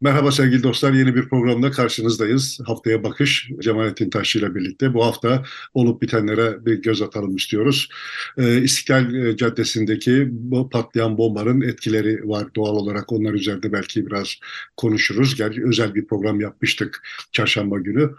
Merhaba sevgili dostlar, yeni bir programda karşınızdayız. Haftaya Bakış, Cemalettin Taşçı ile birlikte. Bu hafta olup bitenlere bir göz atalım istiyoruz. Ee, İstiklal e, Caddesi'ndeki bu patlayan bombanın etkileri var doğal olarak. Onlar üzerinde belki biraz konuşuruz. Gerçi özel bir program yapmıştık çarşamba günü.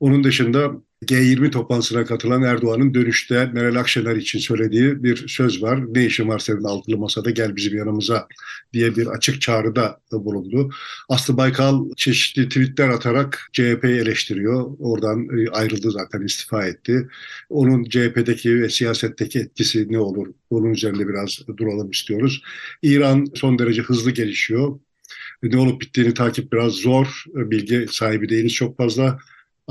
Onun dışında G20 toplantısına katılan Erdoğan'ın dönüşte Meral Akşener için söylediği bir söz var. Ne işin var senin altılı masada gel bizim yanımıza diye bir açık çağrıda bulundu. Aslı Baykal çeşitli tweetler atarak CHP'yi eleştiriyor. Oradan e, ayrıldı zaten istifa etti. Onun CHP'deki ve siyasetteki etkisi ne olur? Bunun üzerinde biraz duralım istiyoruz. İran son derece hızlı gelişiyor. Ne olup bittiğini takip biraz zor. Bilgi sahibi değiliz çok fazla.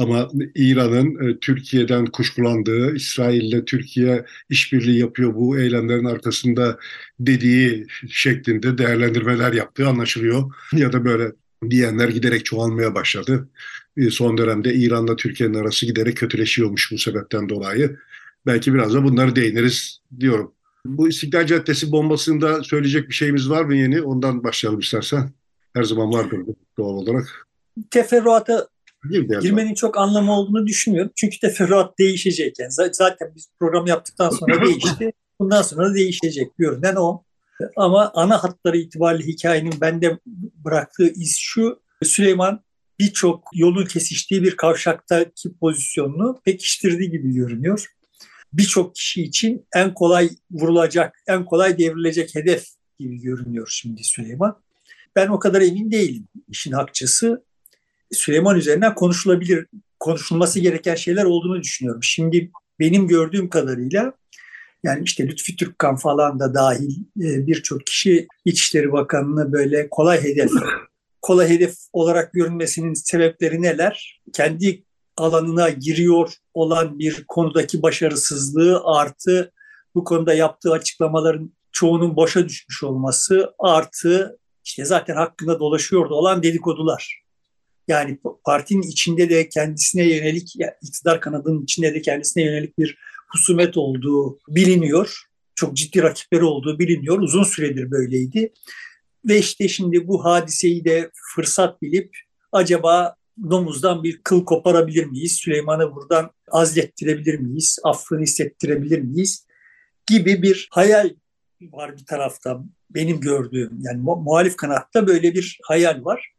Ama İran'ın e, Türkiye'den kuşkulandığı, İsrail'le Türkiye işbirliği yapıyor bu eylemlerin arkasında dediği şeklinde değerlendirmeler yaptığı anlaşılıyor. Ya da böyle diyenler giderek çoğalmaya başladı. E, son dönemde İran'la Türkiye'nin arası giderek kötüleşiyormuş bu sebepten dolayı. Belki biraz da bunları değiniriz diyorum. Bu İstiklal Caddesi bombasında söyleyecek bir şeyimiz var mı yeni? Ondan başlayalım istersen. Her zaman vardır doğal olarak. Teferruata girmenin çok anlamı olduğunu düşünmüyorum. Çünkü teferruat değişecek. Yani zaten biz program yaptıktan sonra değişti. Bundan sonra da değişecek. Görünen o. Ama ana hatları itibariyle hikayenin bende bıraktığı iz şu. Süleyman birçok yolun kesiştiği bir kavşaktaki pozisyonunu pekiştirdiği gibi görünüyor. Birçok kişi için en kolay vurulacak, en kolay devrilecek hedef gibi görünüyor şimdi Süleyman. Ben o kadar emin değilim işin hakçısı. Süleyman üzerinden konuşulabilir, konuşulması gereken şeyler olduğunu düşünüyorum. Şimdi benim gördüğüm kadarıyla yani işte Lütfi Türkkan falan da dahil e, birçok kişi İçişleri Bakanı'nı böyle kolay hedef kolay hedef olarak görünmesinin sebepleri neler? Kendi alanına giriyor olan bir konudaki başarısızlığı artı bu konuda yaptığı açıklamaların çoğunun boşa düşmüş olması artı işte zaten hakkında dolaşıyordu olan dedikodular. Yani partinin içinde de kendisine yönelik, yani iktidar kanadının içinde de kendisine yönelik bir husumet olduğu biliniyor. Çok ciddi rakipleri olduğu biliniyor. Uzun süredir böyleydi. Ve işte şimdi bu hadiseyi de fırsat bilip acaba domuzdan bir kıl koparabilir miyiz? Süleyman'ı buradan azlettirebilir miyiz? Affını hissettirebilir miyiz? Gibi bir hayal var bir tarafta benim gördüğüm. Yani muhalif kanatta böyle bir hayal var.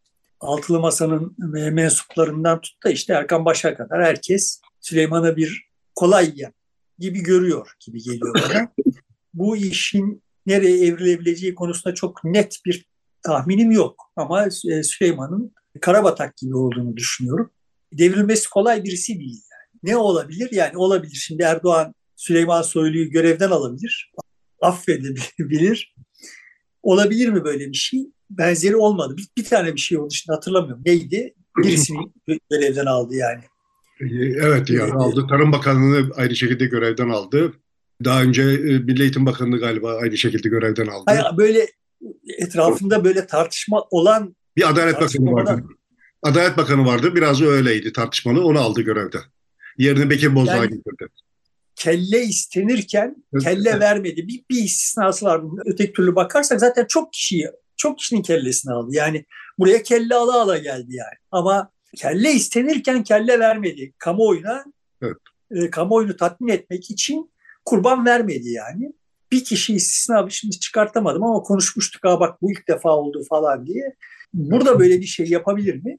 Altılı Masa'nın mensuplarından tut da işte Erkan Baş'a kadar herkes Süleyman'a bir kolay yen gibi görüyor gibi geliyor bana. Bu işin nereye evrilebileceği konusunda çok net bir tahminim yok. Ama e, Süleyman'ın Karabatak gibi olduğunu düşünüyorum. Devrilmesi kolay birisi değil. Yani. Ne olabilir? Yani olabilir. Şimdi Erdoğan Süleyman Soylu'yu görevden alabilir. Affedebilir. Olabilir mi böyle bir şey? Benzeri olmadı. Bir, bir tane bir şey oldu şimdi hatırlamıyorum. Neydi? Birisini görevden aldı yani. Evet ya yani aldı. Tarım Bakanlığı'nı aynı şekilde görevden aldı. Daha önce e, Milli Eğitim Bakanlığı galiba aynı şekilde görevden aldı. Hayır, böyle etrafında böyle tartışma olan bir Adalet Bakanı vardı. Adalet Bakanı vardı. Biraz öyleydi tartışmalı. Onu aldı görevden. Yerini Bekir Bozdağ yani, getirdi. Kelle istenirken kelle evet. vermedi. Bir, bir istisnası var. Öteki türlü bakarsak zaten çok kişiyi çok kişinin kellesini aldı. Yani buraya kelle ala ala geldi yani. Ama kelle istenirken kelle vermedi. Kamuoyuna evet. e, kamuoyunu tatmin etmek için kurban vermedi yani. Bir kişi istisna şimdi çıkartamadım ama konuşmuştuk ha bak bu ilk defa oldu falan diye. Burada böyle bir şey yapabilir mi?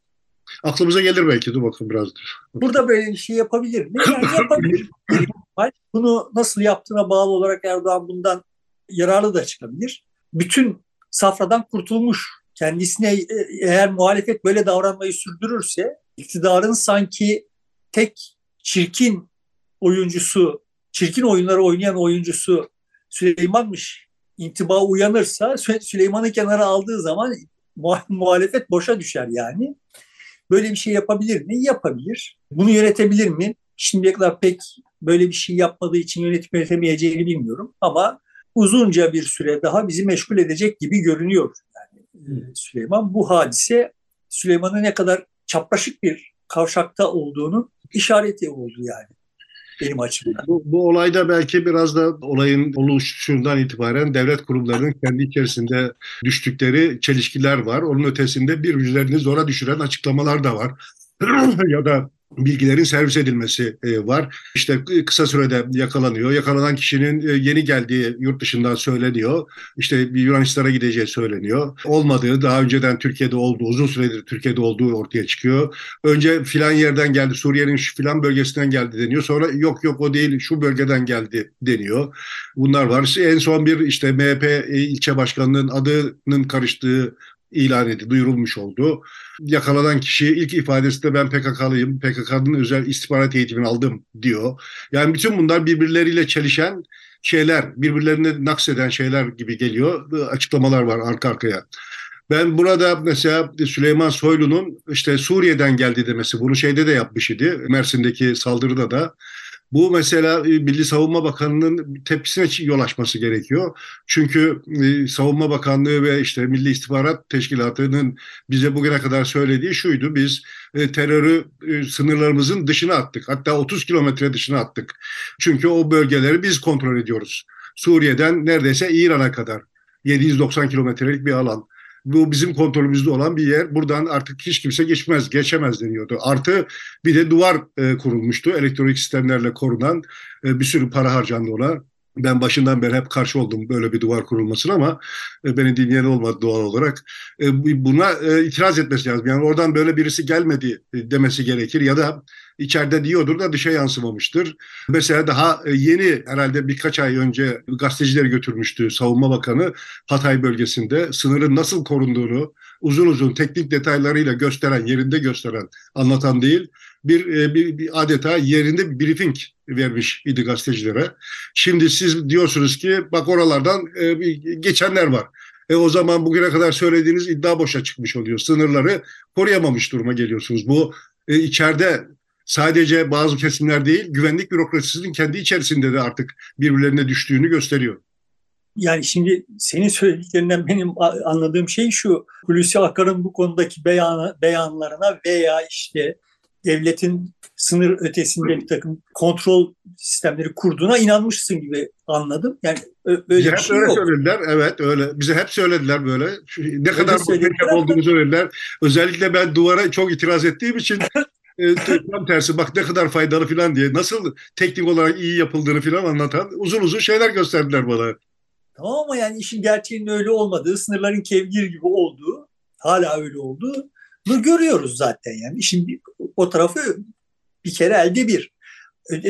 Aklımıza gelir belki. Dur bakın biraz. Burada böyle bir şey yapabilir mi? Yani yapabilir. Bunu nasıl yaptığına bağlı olarak Erdoğan bundan yararlı da çıkabilir. Bütün safradan kurtulmuş. Kendisine e, eğer muhalefet böyle davranmayı sürdürürse iktidarın sanki tek çirkin oyuncusu, çirkin oyunları oynayan oyuncusu Süleyman'mış intiba uyanırsa Süleyman'ı kenara aldığı zaman muhalefet boşa düşer yani. Böyle bir şey yapabilir mi? Yapabilir. Bunu yönetebilir mi? Şimdiye kadar pek böyle bir şey yapmadığı için yönetip yönetemeyeceğini bilmiyorum. Ama uzunca bir süre daha bizi meşgul edecek gibi görünüyor. Yani e, Süleyman bu hadise Süleyman'ın ne kadar çapraşık bir kavşakta olduğunu işareti oldu yani. benim açımdan. Bu, bu olayda belki biraz da olayın oluşuşundan itibaren devlet kurumlarının kendi içerisinde düştükleri çelişkiler var. Onun ötesinde birbirlerini zora düşüren açıklamalar da var. ya da bilgilerin servis edilmesi e, var. İşte kısa sürede yakalanıyor. Yakalanan kişinin e, yeni geldiği yurt dışından söyleniyor. İşte Yunanistan'a gideceği söyleniyor. Olmadığı, daha önceden Türkiye'de olduğu, uzun süredir Türkiye'de olduğu ortaya çıkıyor. Önce filan yerden geldi, Suriye'nin şu filan bölgesinden geldi deniyor. Sonra yok yok o değil, şu bölgeden geldi deniyor. Bunlar var. En son bir işte MHP e, ilçe başkanının adının karıştığı ilan edildi, duyurulmuş oldu. Yakalanan kişi ilk ifadesinde ben PKK'lıyım, PKK'nın özel istihbarat eğitimini aldım diyor. Yani bütün bunlar birbirleriyle çelişen şeyler, birbirlerini nakseden şeyler gibi geliyor. Açıklamalar var arka arkaya. Ben burada mesela Süleyman Soylu'nun işte Suriye'den geldi demesi, bunu şeyde de yapmış idi. Mersin'deki saldırıda da bu mesela e, Milli Savunma Bakanı'nın tepkisine yol açması gerekiyor. Çünkü e, Savunma Bakanlığı ve işte Milli İstihbarat Teşkilatı'nın bize bugüne kadar söylediği şuydu. Biz e, terörü sınırlarımızın dışına attık. Hatta 30 kilometre dışına attık. Çünkü o bölgeleri biz kontrol ediyoruz. Suriye'den neredeyse İran'a kadar 790 kilometrelik bir alan bu bizim kontrolümüzde olan bir yer. Buradan artık hiç kimse geçmez, geçemez deniyordu. Artı bir de duvar e, kurulmuştu. Elektronik sistemlerle korunan e, bir sürü para harcandı ona. Ben başından beri hep karşı oldum böyle bir duvar kurulmasına ama e, beni dinleyen olmadı doğal olarak. E, buna e, itiraz etmesi lazım. Yani oradan böyle birisi gelmedi demesi gerekir ya da içeride diyordur da dışa yansımamıştır. Mesela daha yeni herhalde birkaç ay önce gazetecileri götürmüştü Savunma Bakanı Hatay bölgesinde sınırın nasıl korunduğunu uzun uzun teknik detaylarıyla gösteren, yerinde gösteren, anlatan değil bir, e, bir, bir adeta yerinde bir briefing vermiş idi gazetecilere. Şimdi siz diyorsunuz ki bak oralardan e, geçenler var. E o zaman bugüne kadar söylediğiniz iddia boşa çıkmış oluyor. Sınırları koruyamamış duruma geliyorsunuz. Bu e, içeride sadece bazı kesimler değil, güvenlik bürokrasisinin kendi içerisinde de artık birbirlerine düştüğünü gösteriyor. Yani şimdi senin söylediklerinden benim anladığım şey şu, Hulusi Akar'ın bu konudaki beyan, beyanlarına veya işte devletin sınır ötesinde bir takım kontrol sistemleri kurduğuna inanmışsın gibi anladım. Yani böyle Bize bir hep şey öyle yok. söylediler. Evet öyle. Bize hep söylediler böyle. Ne öyle kadar muhteşem olduğunu söylediler. Özellikle ben duvara çok itiraz ettiğim için e, tam tersi bak ne kadar faydalı falan diye nasıl teknik olarak iyi yapıldığını falan anlatan uzun uzun şeyler gösterdiler bana. Tamam ama yani işin gerçeğinin öyle olmadığı, sınırların kevgir gibi olduğu, hala öyle olduğu bunu görüyoruz zaten yani. İşin o tarafı bir kere elde bir.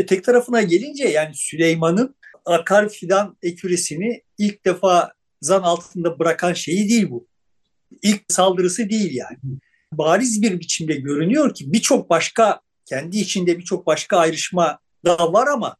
Tek tarafına gelince yani Süleyman'ın akar fidan eküresini ilk defa zan altında bırakan şeyi değil bu. İlk saldırısı değil yani bariz bir biçimde görünüyor ki birçok başka kendi içinde birçok başka ayrışma da var ama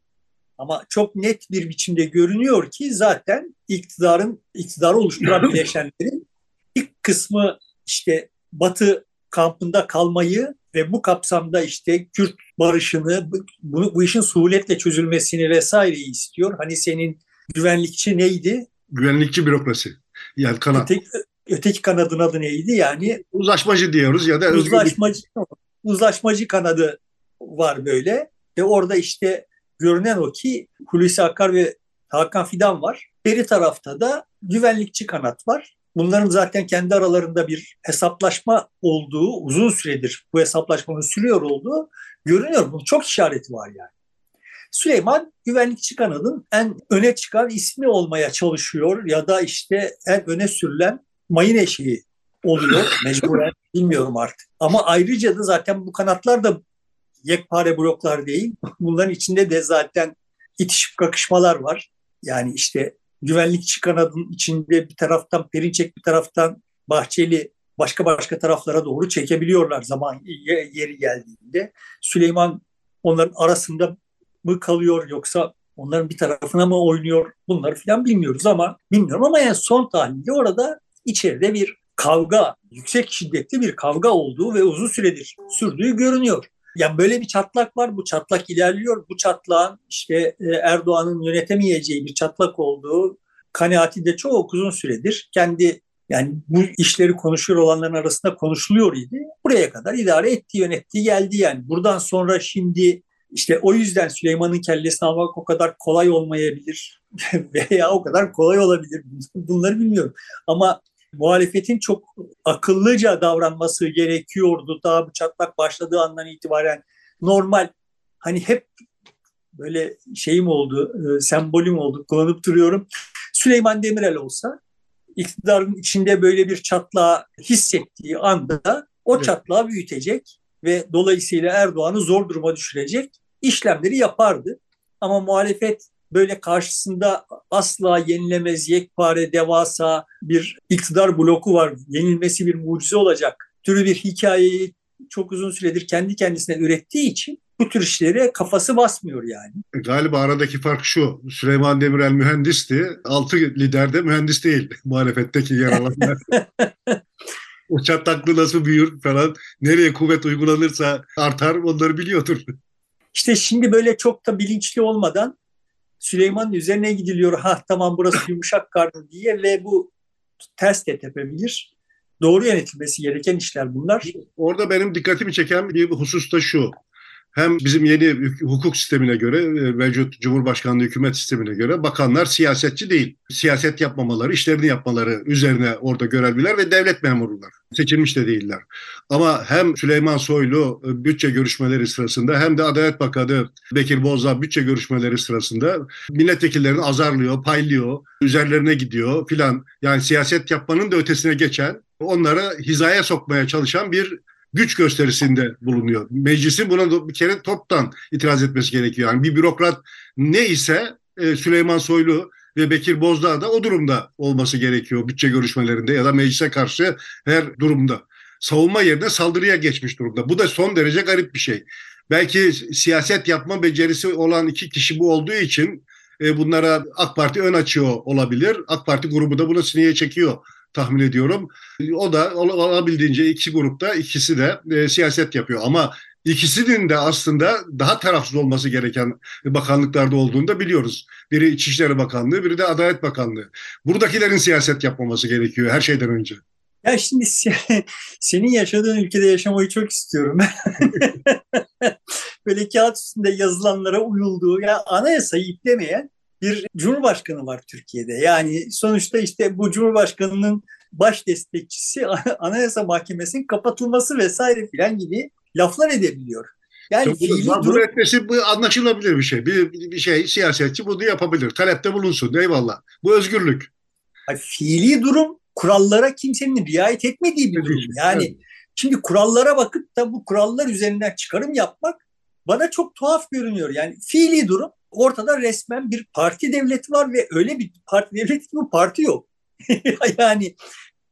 ama çok net bir biçimde görünüyor ki zaten iktidarın iktidarı oluşturan bileşenlerin ilk kısmı işte Batı kampında kalmayı ve bu kapsamda işte Kürt barışını, bu, bu işin suhuletle çözülmesini vesaireyi istiyor. Hani senin güvenlikçi neydi? Güvenlikçi bürokrasi. Yani kanat. Öteki, öteki kanadın adı neydi? Yani uzlaşmacı diyoruz ya da uzlaşmacı, uzlaşmacı kanadı var böyle ve orada işte görünen o ki Hulusi Akar ve Hakan Fidan var. Beri tarafta da güvenlikçi kanat var. Bunların zaten kendi aralarında bir hesaplaşma olduğu, uzun süredir bu hesaplaşmanın sürüyor olduğu görünüyor. Bunun çok işareti var yani. Süleyman güvenlikçi kanadın en öne çıkan ismi olmaya çalışıyor ya da işte en öne sürülen mayın eşiği oluyor mecburen bilmiyorum artık. Ama ayrıca da zaten bu kanatlar da yekpare bloklar değil. Bunların içinde de zaten itişip kakışmalar var. Yani işte güvenlikçi kanadın içinde bir taraftan Perinçek bir taraftan Bahçeli başka başka taraflara doğru çekebiliyorlar zaman yeri geldiğinde. Süleyman onların arasında mı kalıyor yoksa onların bir tarafına mı oynuyor bunları falan bilmiyoruz ama bilmiyorum ama yani son tahlilde orada içeride bir kavga, yüksek şiddetli bir kavga olduğu ve uzun süredir sürdüğü görünüyor. Yani böyle bir çatlak var. Bu çatlak ilerliyor. Bu çatlağın işte e, Erdoğan'ın yönetemeyeceği bir çatlak olduğu kanaati de çok uzun süredir kendi yani bu işleri konuşuyor olanların arasında konuşuluyor idi. Buraya kadar idare etti, yönetti, geldi yani. Buradan sonra şimdi işte o yüzden Süleyman'ın kellesini almak o kadar kolay olmayabilir veya o kadar kolay olabilir. Bunları bilmiyorum. Ama muhalefetin çok akıllıca davranması gerekiyordu. Daha bu çatlak başladığı andan itibaren normal hani hep böyle şeyim oldu, e, sembolüm oldu, kullanıp duruyorum. Süleyman Demirel olsa iktidarın içinde böyle bir çatlağı hissettiği anda o evet. çatlağı büyütecek ve dolayısıyla Erdoğan'ı zor duruma düşürecek işlemleri yapardı. Ama muhalefet böyle karşısında asla yenilemez yekpare devasa bir iktidar bloku var. Yenilmesi bir mucize olacak türü bir hikayeyi çok uzun süredir kendi kendisine ürettiği için bu tür işlere kafası basmıyor yani. E, galiba aradaki fark şu. Süleyman Demirel mühendisti. Altı lider de mühendis değil. Muhalefetteki yer alanlar. o çatlaklı nasıl büyür falan. Nereye kuvvet uygulanırsa artar onları biliyordur. İşte şimdi böyle çok da bilinçli olmadan Süleyman'ın üzerine gidiliyor. Ha tamam burası yumuşak karnı diye ve bu ters de tepebilir. Doğru yönetilmesi gereken işler bunlar. Orada benim dikkatimi çeken bir husus da şu hem bizim yeni hukuk sistemine göre, e, mevcut Cumhurbaşkanlığı hükümet sistemine göre bakanlar siyasetçi değil. Siyaset yapmamaları, işlerini yapmaları üzerine orada görevliler ve devlet memurlar. Seçilmiş de değiller. Ama hem Süleyman Soylu e, bütçe görüşmeleri sırasında hem de Adalet Bakanı Bekir Bozdağ bütçe görüşmeleri sırasında milletvekillerini azarlıyor, paylıyor, üzerlerine gidiyor filan. Yani siyaset yapmanın da ötesine geçen, onları hizaya sokmaya çalışan bir güç gösterisinde bulunuyor. Meclisin buna bir kere toptan itiraz etmesi gerekiyor. Yani bir bürokrat ne ise e, Süleyman Soylu ve Bekir Bozdağ da o durumda olması gerekiyor bütçe görüşmelerinde ya da meclise karşı her durumda. Savunma yerine saldırıya geçmiş durumda. Bu da son derece garip bir şey. Belki siyaset yapma becerisi olan iki kişi bu olduğu için e, bunlara AK Parti ön açıyor olabilir. AK Parti grubu da bunu sineye çekiyor tahmin ediyorum. O da olabildiğince iki grupta ikisi de e, siyaset yapıyor. Ama ikisinin de aslında daha tarafsız olması gereken bakanlıklarda olduğunu da biliyoruz. Biri İçişleri Bakanlığı, biri de Adalet Bakanlığı. Buradakilerin siyaset yapmaması gerekiyor her şeyden önce. Ya şimdi senin yaşadığın ülkede yaşamayı çok istiyorum. Böyle kağıt üstünde yazılanlara uyulduğu, ya anayasayı iplemeyen bir cumhurbaşkanı var Türkiye'de. Yani sonuçta işte bu cumhurbaşkanının baş destekçisi Anayasa Mahkemesi'nin kapatılması vesaire filan gibi laflar edebiliyor. Yani bu, durum... bu anlaşılabilir bir şey. Bir, bir şey siyasetçi bunu yapabilir. Talepte bulunsun. Eyvallah. Bu özgürlük. Yani fiili durum kurallara kimsenin riayet etmediği bir durum. Yani evet. Şimdi kurallara bakıp da bu kurallar üzerinden çıkarım yapmak bana çok tuhaf görünüyor. Yani fiili durum ortada resmen bir parti devleti var ve öyle bir parti devleti gibi parti yok. yani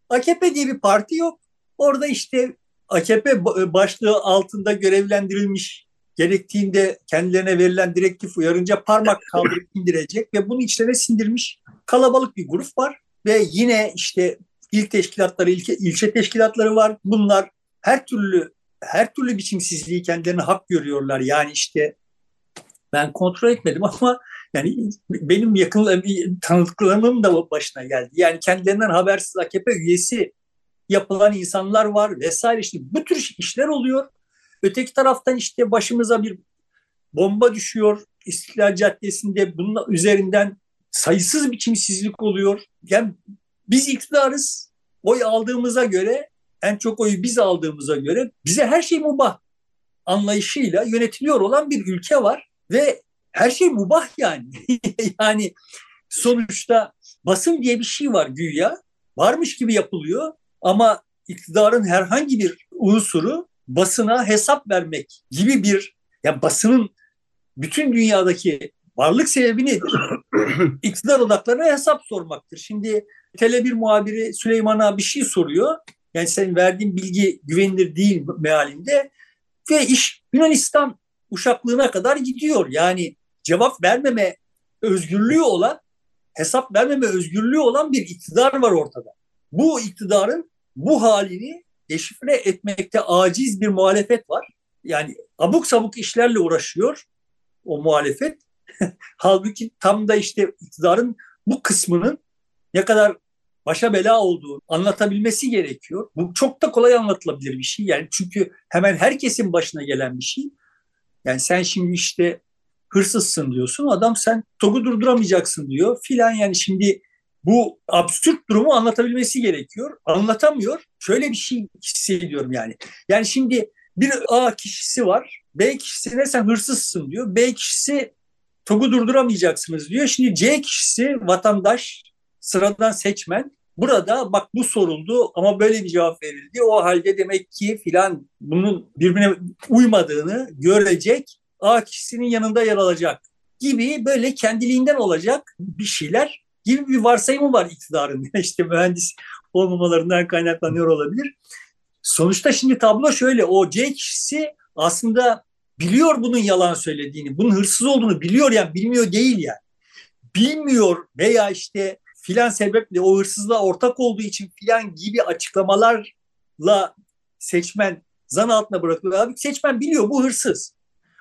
AKP diye bir parti yok. Orada işte AKP başlığı altında görevlendirilmiş gerektiğinde kendilerine verilen direktif uyarınca parmak kaldırıp indirecek ve bunu içlerine sindirmiş kalabalık bir grup var ve yine işte il teşkilatları, ilçe, ilçe teşkilatları var. Bunlar her türlü her türlü biçimsizliği kendilerine hak görüyorlar. Yani işte ben kontrol etmedim ama yani benim yakın tanıdıklarımın da başına geldi. Yani kendilerinden habersiz AKP üyesi yapılan insanlar var vesaire işte bu tür işler oluyor. Öteki taraftan işte başımıza bir bomba düşüyor İstiklal Caddesi'nde bunun üzerinden sayısız biçimsizlik oluyor. Yani biz iktidarız. Oy aldığımıza göre en çok oyu biz aldığımıza göre bize her şey mubah anlayışıyla yönetiliyor olan bir ülke var ve her şey mubah yani. yani sonuçta basın diye bir şey var güya. Varmış gibi yapılıyor ama iktidarın herhangi bir unsuru basına hesap vermek gibi bir ya basının bütün dünyadaki varlık sebebi nedir? İktidar odaklarına hesap sormaktır. Şimdi Tele1 muhabiri Süleyman'a bir şey soruyor. Yani senin verdiğin bilgi güvenilir değil mealinde. Ve iş Yunanistan uşaklığına kadar gidiyor. Yani cevap vermeme özgürlüğü olan, hesap vermeme özgürlüğü olan bir iktidar var ortada. Bu iktidarın bu halini deşifre etmekte aciz bir muhalefet var. Yani abuk sabuk işlerle uğraşıyor o muhalefet. Halbuki tam da işte iktidarın bu kısmının ne kadar başa bela olduğunu anlatabilmesi gerekiyor. Bu çok da kolay anlatılabilir bir şey. Yani çünkü hemen herkesin başına gelen bir şey. Yani sen şimdi işte hırsızsın diyorsun. Adam sen TOG'u durduramayacaksın diyor filan yani şimdi bu absürt durumu anlatabilmesi gerekiyor. Anlatamıyor. Şöyle bir şey hissediyorum yani. Yani şimdi bir A kişisi var. B kişisine sen hırsızsın diyor. B kişisi TOG'u durduramayacaksınız diyor. Şimdi C kişisi vatandaş, sıradan seçmen. Burada bak bu soruldu ama böyle bir cevap verildi. O halde demek ki filan bunun birbirine uymadığını görecek. A kişisinin yanında yer alacak gibi böyle kendiliğinden olacak bir şeyler gibi bir varsayımı var iktidarın. İşte mühendis olmamalarından kaynaklanıyor olabilir. Sonuçta şimdi tablo şöyle. O C kişisi aslında biliyor bunun yalan söylediğini, bunun hırsız olduğunu biliyor yani bilmiyor değil yani. Bilmiyor veya işte filan sebeple o hırsızlığa ortak olduğu için filan gibi açıklamalarla seçmen zan altına bırakılıyor. Abi seçmen biliyor bu hırsız.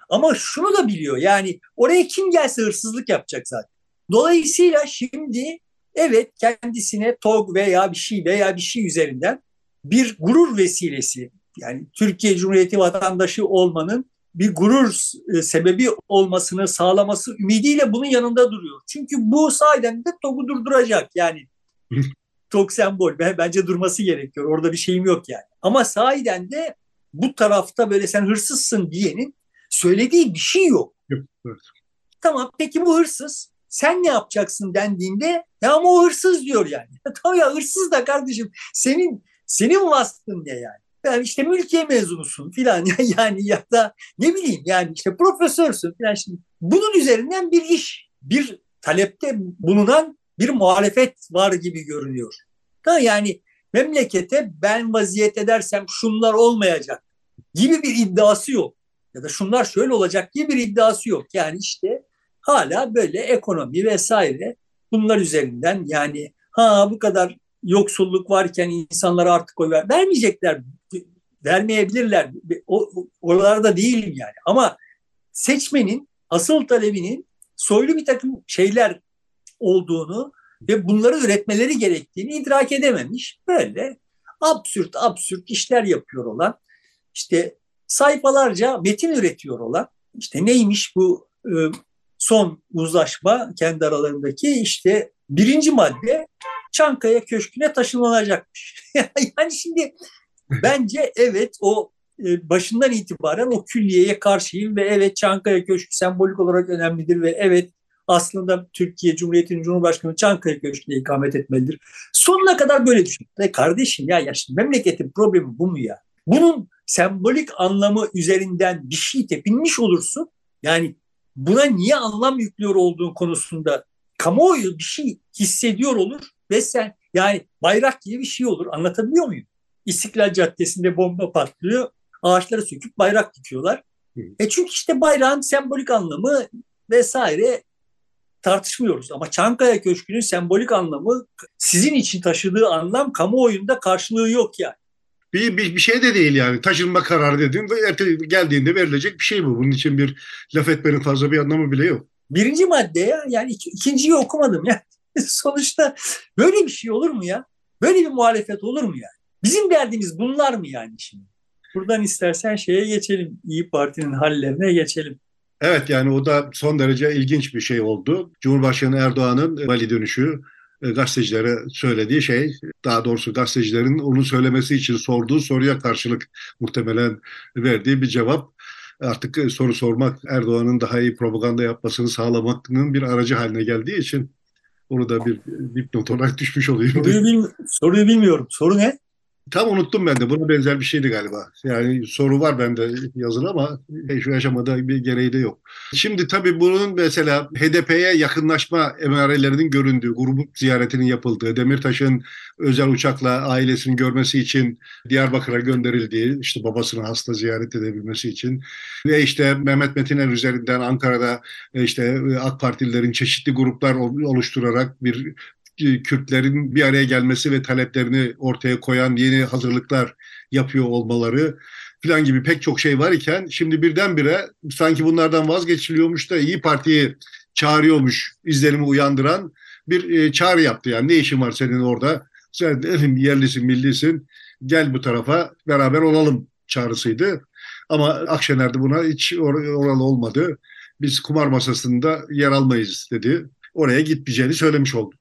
Ama şunu da biliyor yani oraya kim gelse hırsızlık yapacak zaten. Dolayısıyla şimdi evet kendisine TOG veya bir şey veya bir şey üzerinden bir gurur vesilesi yani Türkiye Cumhuriyeti vatandaşı olmanın bir gurur e, sebebi olmasını sağlaması ümidiyle bunun yanında duruyor. Çünkü bu sayeden de TOG'u durduracak yani. TOG sembol bence durması gerekiyor. Orada bir şeyim yok yani. Ama sahiden de bu tarafta böyle sen hırsızsın diyenin söylediği bir şey yok. Evet. Tamam peki bu hırsız sen ne yapacaksın dendiğinde ya ama o hırsız diyor yani. tamam ya hırsız da kardeşim senin senin vasfın ne yani? Yani işte mülkiye mezunusun filan yani ya da ne bileyim yani işte profesörsün filan şimdi bunun üzerinden bir iş, bir talepte bulunan bir muhalefet var gibi görünüyor. Da yani memlekete ben vaziyet edersem şunlar olmayacak gibi bir iddiası yok. Ya da şunlar şöyle olacak gibi bir iddiası yok. Yani işte hala böyle ekonomi vesaire bunlar üzerinden yani ha bu kadar yoksulluk varken insanlara artık oy ver. Vermeyecekler, vermeyebilirler. O, oralarda değilim yani. Ama seçmenin asıl talebinin soylu bir takım şeyler olduğunu ve bunları üretmeleri gerektiğini idrak edememiş. Böyle absürt absürt işler yapıyor olan işte sayfalarca metin üretiyor olan işte neymiş bu e, son uzlaşma kendi aralarındaki işte birinci madde Çankaya Köşkü'ne taşınılacakmış. yani şimdi bence evet o e, başından itibaren o külliyeye karşıyım ve evet Çankaya Köşkü sembolik olarak önemlidir ve evet aslında Türkiye Cumhuriyeti'nin Cumhurbaşkanı Çankaya Köşkü'ne ikamet etmelidir. Sonuna kadar böyle düşün. E kardeşim ya, ya şimdi memleketin problemi bu mu ya? Bunun sembolik anlamı üzerinden bir şey tepinmiş olursun. Yani buna niye anlam yüklüyor olduğun konusunda kamuoyu bir şey hissediyor olur ve sen yani bayrak gibi bir şey olur. Anlatabiliyor muyum? İstiklal Caddesi'nde bomba patlıyor. Ağaçları söküp bayrak dikiyorlar. E çünkü işte bayrağın sembolik anlamı vesaire tartışmıyoruz. Ama Çankaya Köşkü'nün sembolik anlamı sizin için taşıdığı anlam kamuoyunda karşılığı yok yani. Bir, bir, bir şey de değil yani. Taşınma kararı dediğin geldiğinde verilecek bir şey bu. Bunun için bir laf etmenin fazla bir anlamı bile yok. Birinci madde ya. Yani ik- ikinciyi okumadım ya. Sonuçta böyle bir şey olur mu ya? Böyle bir muhalefet olur mu yani? Bizim derdimiz bunlar mı yani şimdi? Buradan istersen şeye geçelim. İyi Parti'nin hallerine geçelim. Evet yani o da son derece ilginç bir şey oldu. Cumhurbaşkanı Erdoğan'ın vali dönüşü e, gazetecilere söylediği şey, daha doğrusu gazetecilerin onu söylemesi için sorduğu soruya karşılık muhtemelen verdiği bir cevap. Artık e, soru sormak Erdoğan'ın daha iyi propaganda yapmasını sağlamanın bir aracı haline geldiği için onu da bir dipnot olarak düşmüş olayım. Soruyu, bil, soruyu bilmiyorum. Soru ne? Tam unuttum ben de. Buna benzer bir şeydi galiba. Yani soru var bende yazılı ama şu aşamada bir gereği de yok. Şimdi tabii bunun mesela HDP'ye yakınlaşma emarelerinin göründüğü, grubu ziyaretinin yapıldığı, Demirtaş'ın özel uçakla ailesini görmesi için Diyarbakır'a gönderildiği, işte babasını hasta ziyaret edebilmesi için ve işte Mehmet Metiner üzerinden Ankara'da işte AK Partililerin çeşitli gruplar oluşturarak bir Kürtlerin bir araya gelmesi ve taleplerini ortaya koyan yeni hazırlıklar yapıyor olmaları filan gibi pek çok şey var iken şimdi birdenbire sanki bunlardan vazgeçiliyormuş da İyi Parti'yi çağırıyormuş izlenimi uyandıran bir e, çağrı yaptı. Yani ne işin var senin orada? Sen yerlisin, millisin. Gel bu tarafa beraber olalım çağrısıydı. Ama Akşener de buna hiç or- oralı olmadı. Biz kumar masasında yer almayız dedi. Oraya gitmeyeceğini söylemiş oldu.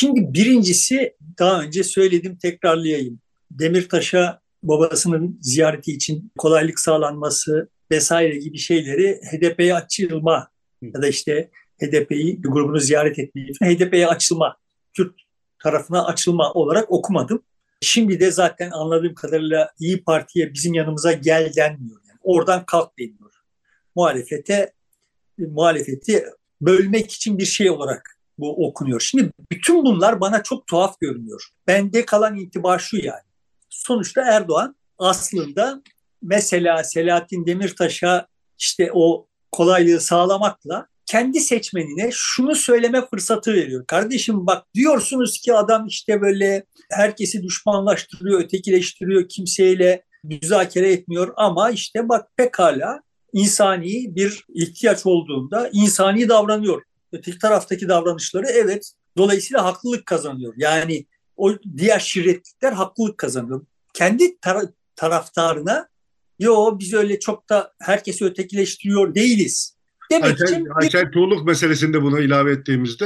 Şimdi birincisi daha önce söyledim tekrarlayayım. Demirtaş'a babasının ziyareti için kolaylık sağlanması vesaire gibi şeyleri HDP'ye açılma ya da işte HDP'yi grubunu ziyaret etmeyi HDP'ye açılma, Kürt tarafına açılma olarak okumadım. Şimdi de zaten anladığım kadarıyla İyi Parti'ye bizim yanımıza gel denmiyor. Yani oradan kalk deniyor. Muhalefete muhalefeti bölmek için bir şey olarak bu okunuyor. Şimdi bütün bunlar bana çok tuhaf görünüyor. Bende kalan intiba şu yani. Sonuçta Erdoğan aslında mesela Selahattin Demirtaş'a işte o kolaylığı sağlamakla kendi seçmenine şunu söyleme fırsatı veriyor. Kardeşim bak diyorsunuz ki adam işte böyle herkesi düşmanlaştırıyor, ötekileştiriyor, kimseyle müzakere etmiyor ama işte bak pekala insani bir ihtiyaç olduğunda insani davranıyor. Öteki taraftaki davranışları evet dolayısıyla haklılık kazanıyor. Yani o diğer şirretlikler haklılık kazanıyor. Kendi tar- taraftarına yo biz öyle çok da herkesi ötekileştiriyor değiliz. Demek Ayşe, için Ayşe Tuğluk meselesinde bunu ilave ettiğimizde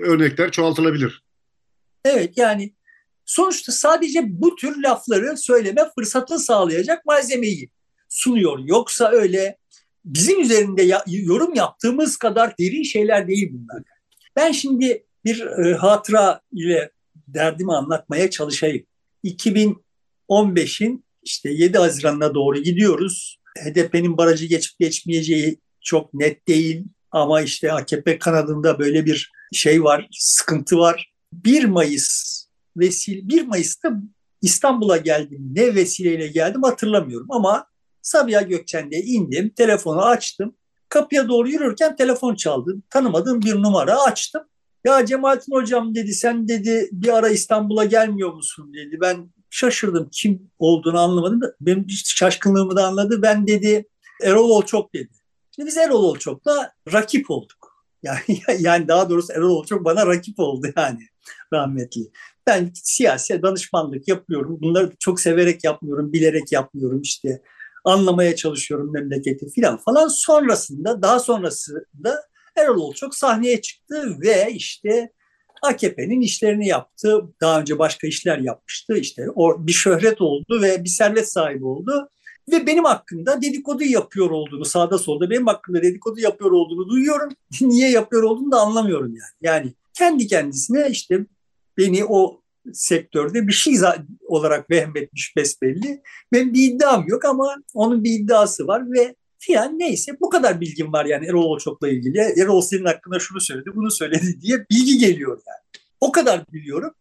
örnekler çoğaltılabilir. Evet yani sonuçta sadece bu tür lafları söyleme fırsatı sağlayacak malzemeyi sunuyor. Yoksa öyle bizim üzerinde ya, yorum yaptığımız kadar derin şeyler değil bunlar. Ben şimdi bir e, hatıra ile derdimi anlatmaya çalışayım. 2015'in işte 7 Haziran'ına doğru gidiyoruz. HDP'nin barajı geçip geçmeyeceği çok net değil ama işte AKP kanadında böyle bir şey var, sıkıntı var. 1 Mayıs vesil 1 Mayıs'ta İstanbul'a geldim. Ne vesileyle geldim hatırlamıyorum ama Sabiha Gökçen'de indim, telefonu açtım. Kapıya doğru yürürken telefon çaldı. Tanımadığım bir numara açtım. Ya Cemalettin Hocam dedi sen dedi bir ara İstanbul'a gelmiyor musun dedi. Ben şaşırdım kim olduğunu anlamadım. Benim şaşkınlığımı da anladı. Ben dedi Erol Olçok dedi. Şimdi biz Erol Olçok'la rakip olduk. Yani, yani daha doğrusu Erol Olçok bana rakip oldu yani rahmetli. Ben siyasi danışmanlık yapıyorum. Bunları çok severek yapmıyorum, bilerek yapmıyorum işte anlamaya çalışıyorum memleketi filan falan. Sonrasında daha sonrasında Erol Olçok sahneye çıktı ve işte AKP'nin işlerini yaptı. Daha önce başka işler yapmıştı. İşte o bir şöhret oldu ve bir servet sahibi oldu. Ve benim hakkında dedikodu yapıyor olduğunu sağda solda benim hakkında dedikodu yapıyor olduğunu duyuyorum. Niye yapıyor olduğunu da anlamıyorum yani. Yani kendi kendisine işte beni o sektörde bir şey olarak vehmetmiş besbelli. Benim bir iddiam yok ama onun bir iddiası var ve filan neyse bu kadar bilgim var yani Erol Olçok'la ilgili. Erol senin hakkında şunu söyledi, bunu söyledi diye bilgi geliyor yani. O kadar biliyorum.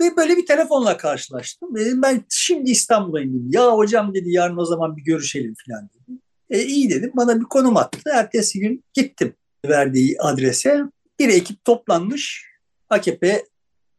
Ve böyle bir telefonla karşılaştım. Dedim ben şimdi İstanbul'a indim. Ya hocam dedi yarın o zaman bir görüşelim falan dedi. E, iyi dedim. Bana bir konum attı. Ertesi gün gittim verdiği adrese. Bir ekip toplanmış. AKP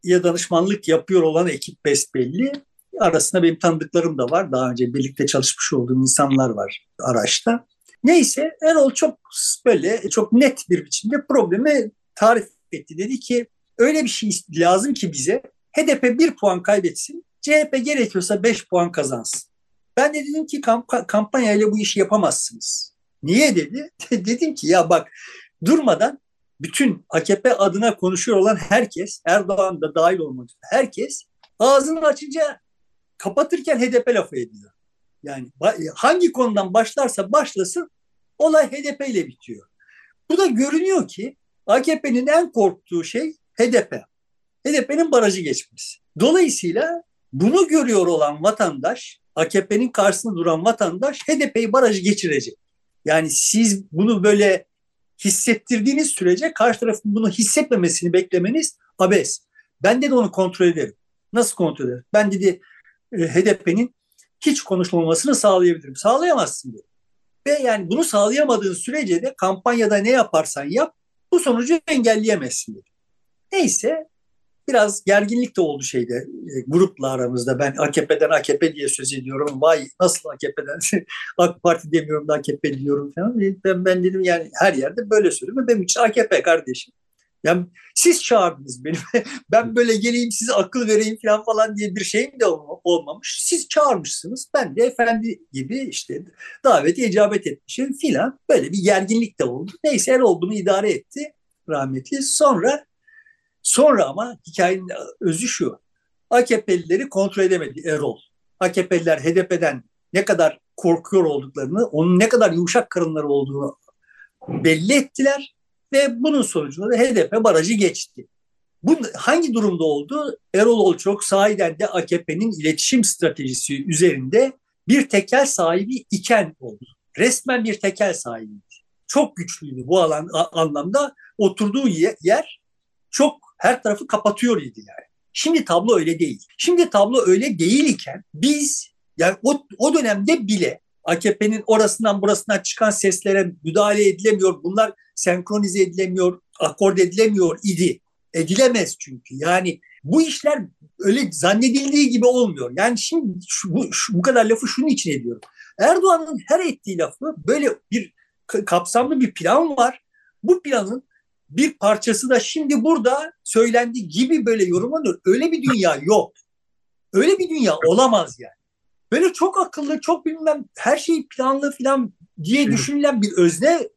ya danışmanlık yapıyor olan ekip besbelli. Arasında benim tanıdıklarım da var. Daha önce birlikte çalışmış olduğum insanlar var araçta. Neyse Erol çok böyle çok net bir biçimde problemi tarif etti. Dedi ki öyle bir şey lazım ki bize HDP bir puan kaybetsin, CHP gerekiyorsa beş puan kazansın. Ben de dedim ki kamp- kampanyayla bu işi yapamazsınız. Niye dedi? dedim ki ya bak durmadan bütün AKP adına konuşuyor olan herkes, Erdoğan da dahil olmak üzere herkes ağzını açınca kapatırken HDP lafı ediyor. Yani hangi konudan başlarsa başlasın olay HDP ile bitiyor. Bu da görünüyor ki AKP'nin en korktuğu şey HDP. HDP'nin barajı geçmesi. Dolayısıyla bunu görüyor olan vatandaş, AKP'nin karşısında duran vatandaş HDP'yi barajı geçirecek. Yani siz bunu böyle hissettirdiğiniz sürece karşı tarafın bunu hissetmemesini beklemeniz abes. Ben de onu kontrol ederim. Nasıl kontrol ederim? Ben dedi e, HDP'nin hiç konuşulmamasını sağlayabilirim. Sağlayamazsın dedi. Ve yani bunu sağlayamadığın sürece de kampanyada ne yaparsan yap bu sonucu engelleyemezsin dedi. Neyse biraz gerginlik de oldu şeyde e, grupla aramızda. Ben AKP'den AKP diye söz ediyorum. Vay nasıl AKP'den AK Parti demiyorum da AKP diyorum falan. Ben, ben dedim yani her yerde böyle söylüyorum. Benim için AKP kardeşim. Yani siz çağırdınız beni. ben böyle geleyim size akıl vereyim falan falan diye bir şeyim de olmamış. Siz çağırmışsınız. Ben de efendi gibi işte davete icabet etmişim filan. Böyle bir gerginlik de oldu. Neyse el olduğunu idare etti rahmetli. Sonra sonra ama hikayenin özü şu. AKP'lileri kontrol edemedi Erol. AKP'liler HDP'den ne kadar korkuyor olduklarını, onun ne kadar yumuşak karınları olduğunu belli ettiler ve bunun sonucunda da HDP barajı geçti. Bu hangi durumda oldu? Erol Olçok sahiden de AKP'nin iletişim stratejisi üzerinde bir tekel sahibi iken oldu. Resmen bir tekel sahibi. Çok güçlüydü bu alan anlamda. Oturduğu yer çok her tarafı kapatıyor idi yani. Şimdi tablo öyle değil. Şimdi tablo öyle değil iken biz yani o, o dönemde bile AKP'nin orasından burasından çıkan seslere müdahale edilemiyor. Bunlar senkronize edilemiyor, akord edilemiyor idi. Edilemez çünkü. Yani bu işler öyle zannedildiği gibi olmuyor. Yani şimdi şu, bu, şu, bu kadar lafı şunun için ediyorum. Erdoğan'ın her ettiği lafı böyle bir kapsamlı bir plan var. Bu planın bir parçası da şimdi burada söylendiği gibi böyle yorumlanıyor. Öyle bir dünya yok. Öyle bir dünya olamaz yani. Böyle çok akıllı, çok bilmem her şey planlı falan diye düşünülen bir özne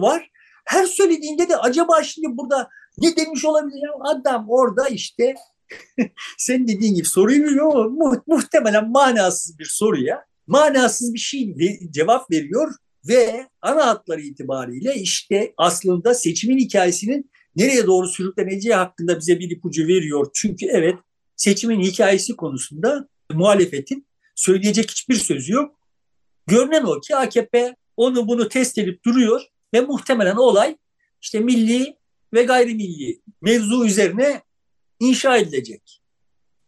var. Her söylediğinde de acaba şimdi burada ne demiş olabilir? Ya adam orada işte sen dediğin gibi soruyu biliyor mu? Muhtemelen manasız bir soruya manasız bir şey cevap veriyor ve ana hatları itibariyle işte aslında seçimin hikayesinin nereye doğru sürükleneceği hakkında bize bir ipucu veriyor. Çünkü evet seçimin hikayesi konusunda muhalefetin söyleyecek hiçbir sözü yok. Görünen o ki AKP onu bunu test edip duruyor ve muhtemelen olay işte milli ve gayrimilli mevzu üzerine inşa edilecek.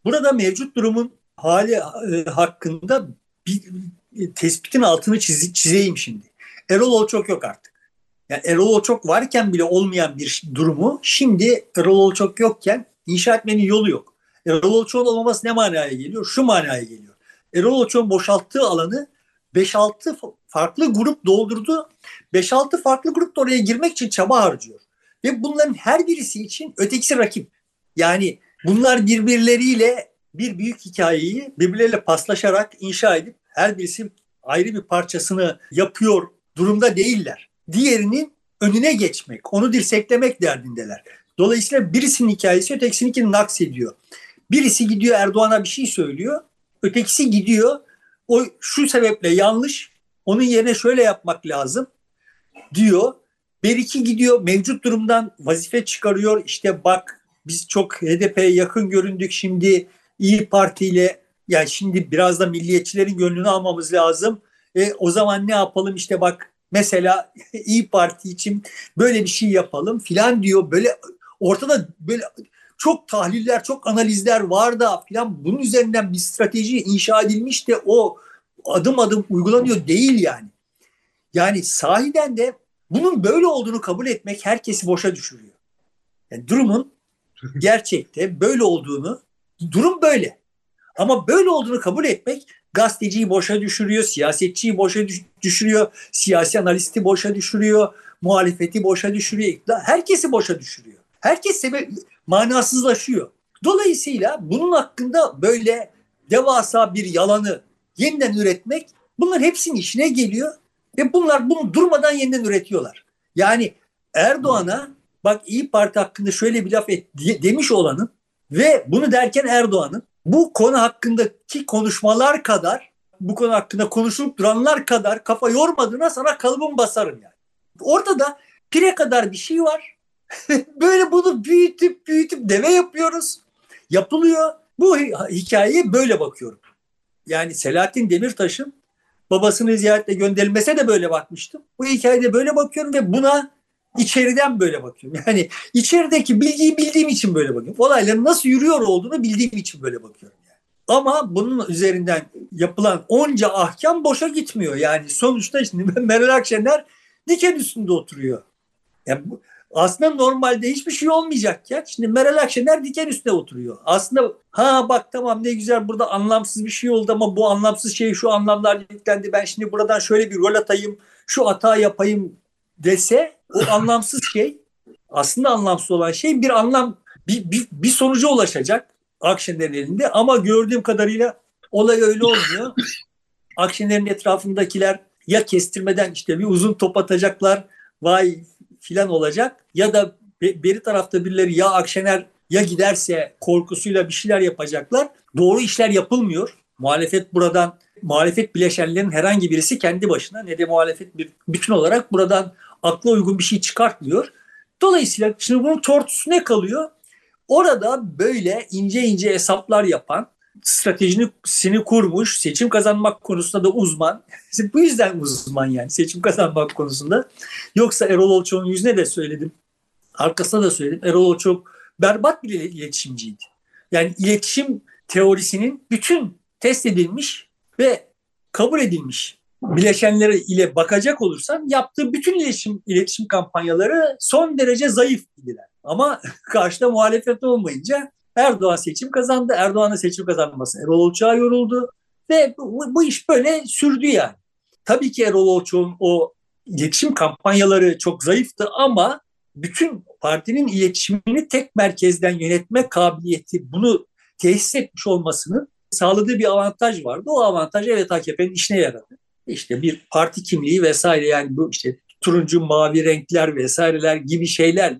Burada mevcut durumun hali e, hakkında bir e, tespitin altını çiz, çizeyim şimdi. Erol Olçok yok artık. Yani Erol Olçok varken bile olmayan bir durumu şimdi Erol Olçok yokken inşa etmenin yolu yok. Erol Olçok'un olmaması ne manaya geliyor? Şu manaya geliyor. Erol Olçok'un boşalttığı alanı 5-6 farklı grup doldurdu. 5-6 farklı grup da oraya girmek için çaba harcıyor. Ve bunların her birisi için ötekisi rakip. Yani bunlar birbirleriyle bir büyük hikayeyi birbirleriyle paslaşarak inşa edip her birisi ayrı bir parçasını yapıyor durumda değiller. Diğerinin önüne geçmek, onu dirseklemek derdindeler. Dolayısıyla birisinin hikayesi ötekisininkini naks ediyor. Birisi gidiyor Erdoğan'a bir şey söylüyor. Ötekisi gidiyor. O şu sebeple yanlış. Onun yerine şöyle yapmak lazım diyor. Beriki gidiyor mevcut durumdan vazife çıkarıyor. İşte bak biz çok HDP'ye yakın göründük şimdi İyi Parti ile yani şimdi biraz da milliyetçilerin gönlünü almamız lazım. E, o zaman ne yapalım işte bak mesela İyi Parti için böyle bir şey yapalım filan diyor. Böyle ortada böyle çok tahliller, çok analizler var da filan bunun üzerinden bir strateji inşa edilmiş de o adım adım uygulanıyor değil yani. Yani sahiden de bunun böyle olduğunu kabul etmek herkesi boşa düşürüyor. Yani durumun gerçekte böyle olduğunu, durum böyle. Ama böyle olduğunu kabul etmek gazeteciyi boşa düşürüyor, siyasetçiyi boşa düşürüyor, siyasi analisti boşa düşürüyor, muhalefeti boşa düşürüyor, herkesi boşa düşürüyor. Herkes sebep manasızlaşıyor. Dolayısıyla bunun hakkında böyle devasa bir yalanı yeniden üretmek bunların hepsinin işine geliyor ve bunlar bunu durmadan yeniden üretiyorlar. Yani Erdoğan'a bak İyi Parti hakkında şöyle bir laf et, demiş olanın ve bunu derken Erdoğan'ın bu konu hakkındaki konuşmalar kadar bu konu hakkında konuşulup duranlar kadar kafa yormadığına sana kalıbım basarım yani. Orada da pire kadar bir şey var. böyle bunu büyütüp büyütüp deve yapıyoruz. Yapılıyor. Bu hikayeye böyle bakıyorum. Yani Selahattin Demirtaş'ın babasını ziyaretle gönderilmese de böyle bakmıştım. Bu hikayede böyle bakıyorum ve buna içeriden böyle bakıyorum. Yani içerideki bilgiyi bildiğim için böyle bakıyorum. Olayların nasıl yürüyor olduğunu bildiğim için böyle bakıyorum. Yani. Ama bunun üzerinden yapılan onca ahkam boşa gitmiyor. Yani sonuçta şimdi Meral Akşener diken üstünde oturuyor. Yani bu, aslında normalde hiçbir şey olmayacak ya. Şimdi Meral Akşener diken üstüne oturuyor. Aslında ha bak tamam ne güzel burada anlamsız bir şey oldu ama bu anlamsız şey şu anlamlar yüklendi. Ben şimdi buradan şöyle bir rol atayım, şu hata yapayım dese o anlamsız şey aslında anlamsız olan şey bir anlam bir, bir, bir sonuca ulaşacak Akşener'in elinde ama gördüğüm kadarıyla olay öyle olmuyor. Akşener'in etrafındakiler ya kestirmeden işte bir uzun top atacaklar vay filan olacak ya da beri tarafta birileri ya Akşener ya giderse korkusuyla bir şeyler yapacaklar. Doğru işler yapılmıyor. Muhalefet buradan muhalefet bileşenlerin herhangi birisi kendi başına ne de muhalefet bir bütün olarak buradan akla uygun bir şey çıkartmıyor. Dolayısıyla şimdi bunun tortusu ne kalıyor? Orada böyle ince ince hesaplar yapan, stratejisini kurmuş, seçim kazanmak konusunda da uzman. Bu yüzden uzman yani seçim kazanmak konusunda. Yoksa Erol Olçok'un yüzüne de söyledim. Arkasına da söyledim. Erol Olçok berbat bir iletişimciydi. Yani iletişim teorisinin bütün test edilmiş ve kabul edilmiş bileşenleri ile bakacak olursam yaptığı bütün iletişim iletişim kampanyaları son derece zayıf idiler. Ama karşıda muhalefet olmayınca Erdoğan seçim kazandı. Erdoğan'ın seçim kazanması Erol Olçak'a yoruldu ve bu, bu iş böyle sürdü yani. Tabii ki Erol Olçak'ın o iletişim kampanyaları çok zayıftı ama bütün partinin iletişimini tek merkezden yönetme kabiliyeti bunu tesis etmiş olmasının sağladığı bir avantaj vardı. O avantaj evet AKP'nin işine yaradı. İşte bir parti kimliği vesaire yani bu işte turuncu mavi renkler vesaireler gibi şeyler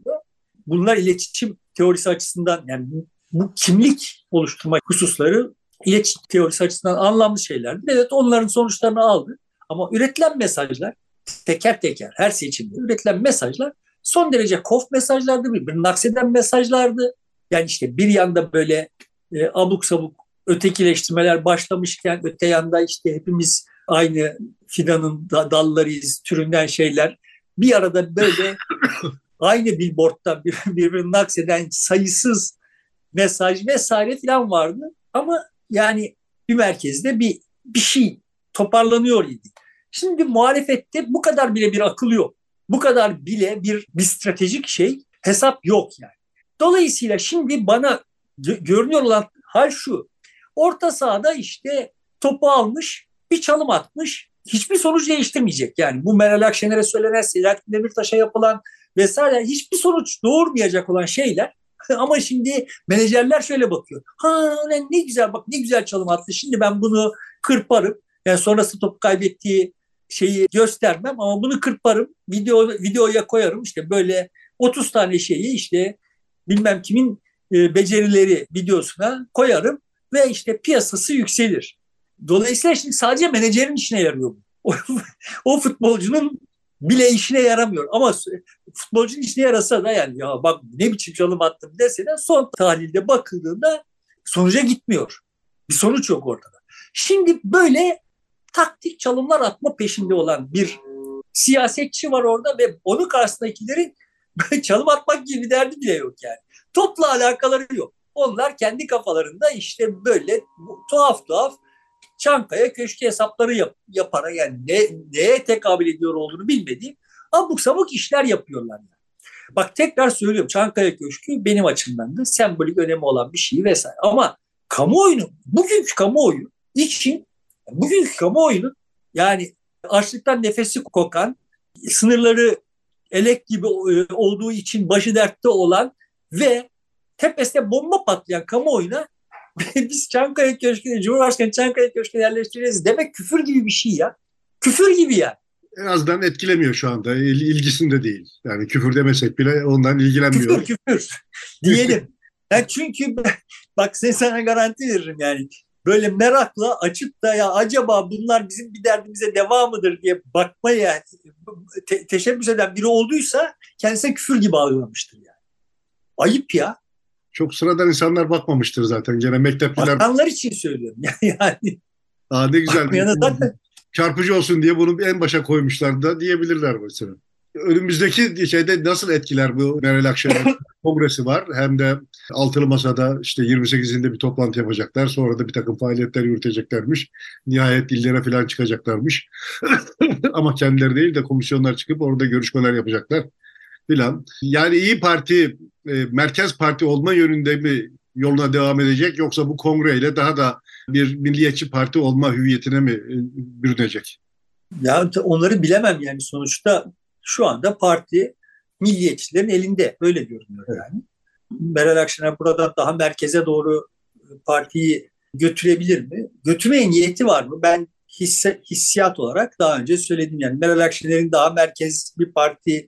bunlar iletişim teorisi açısından yani bu kimlik oluşturma hususları iletişim teorisi açısından anlamlı şeylerdi. Evet onların sonuçlarını aldı. Ama üretilen mesajlar teker teker her seçimde üretilen mesajlar son derece kof mesajlardı, birbirini nakseden mesajlardı. Yani işte bir yanda böyle e, abuk sabuk ötekileştirmeler başlamışken öte yanda işte hepimiz aynı fidanın da, dallarıyız türünden şeyler. Bir arada böyle aynı billboardta bir, birbirini nakseden sayısız mesaj vesaire falan vardı. Ama yani bir merkezde bir bir şey toparlanıyor idi. Şimdi muhalefette bu kadar bile bir akıl yok. Bu kadar bile bir, bir stratejik şey hesap yok yani. Dolayısıyla şimdi bana görünüyor olan hal şu. Orta sahada işte topu almış, bir çalım atmış. Hiçbir sonuç değiştirmeyecek. Yani bu Meral Akşener'e söylenen, Selahattin Demirtaş'a yapılan vesaire hiçbir sonuç doğurmayacak olan şeyler. Ama şimdi menajerler şöyle bakıyor. Ha ne güzel bak ne güzel çalım attı. Şimdi ben bunu kırparım. Yani sonrası top kaybettiği şeyi göstermem ama bunu kırparım. Video videoya koyarım. İşte böyle 30 tane şeyi işte bilmem kimin e, becerileri videosuna koyarım ve işte piyasası yükselir. Dolayısıyla şimdi sadece menajerin işine yarıyor. O, o futbolcunun bile işine yaramıyor. Ama futbolcunun işine yarasa da yani ya bak ne biçim çalım attım dese de son tahlilde bakıldığında sonuca gitmiyor. Bir sonuç yok ortada. Şimdi böyle taktik çalımlar atma peşinde olan bir siyasetçi var orada ve onun karşısındakilerin çalım atmak gibi derdi bile yok yani. Topla alakaları yok. Onlar kendi kafalarında işte böyle tuhaf tuhaf Çankaya köşkü hesapları yap, yaparak yani ne, neye tekabül ediyor olduğunu bilmediğim abuk sabuk işler yapıyorlar. Yani. Bak tekrar söylüyorum Çankaya Köşkü benim açımdan da sembolik önemi olan bir şey vesaire. Ama kamuoyunu, bugünkü kamuoyu için, bugünkü kamuoyunu yani açlıktan nefesi kokan, sınırları elek gibi e, olduğu için başı dertte olan ve tepesinde bomba patlayan kamuoyuna biz Çankaya Köşkü'ne, Cumhurbaşkanı Çankaya Köşkü'ne yerleştireceğiz demek küfür gibi bir şey ya. Küfür gibi ya. En azından etkilemiyor şu anda. İl, ilgisinde değil. Yani küfür demesek bile ondan ilgilenmiyor. Küfür küfür diyelim. Yani çünkü bak sen sana garanti veririm yani. Böyle merakla açıp da ya acaba bunlar bizim bir derdimize devamıdır diye bakmaya te- teşebbüs eden biri olduysa kendisine küfür gibi algılamıştır yani. Ayıp ya çok sıradan insanlar bakmamıştır zaten. Gene mektepliler. Bakanlar için söylüyorum. yani. Aa, ne güzel. zaten... Çarpıcı olsun diye bunu en başa koymuşlar da diyebilirler mesela. Önümüzdeki şeyde nasıl etkiler bu Meral Akşener kongresi var. Hem de altılı masada işte 28'inde bir toplantı yapacaklar. Sonra da bir takım faaliyetler yürüteceklermiş. Nihayet dillere falan çıkacaklarmış. Ama kendileri değil de komisyonlar çıkıp orada görüşmeler yapacaklar filan. Yani iyi Parti e, merkez parti olma yönünde mi yoluna devam edecek yoksa bu kongreyle daha da bir milliyetçi parti olma hüviyetine mi e, bürünecek? Ya onları bilemem yani sonuçta şu anda parti milliyetçilerin elinde. Öyle görünüyor yani. Meral Akşener buradan daha merkeze doğru partiyi götürebilir mi? Götürmeye niyeti var mı? Ben hisse, hissiyat olarak daha önce söyledim yani Meral Akşener'in daha merkez bir partiye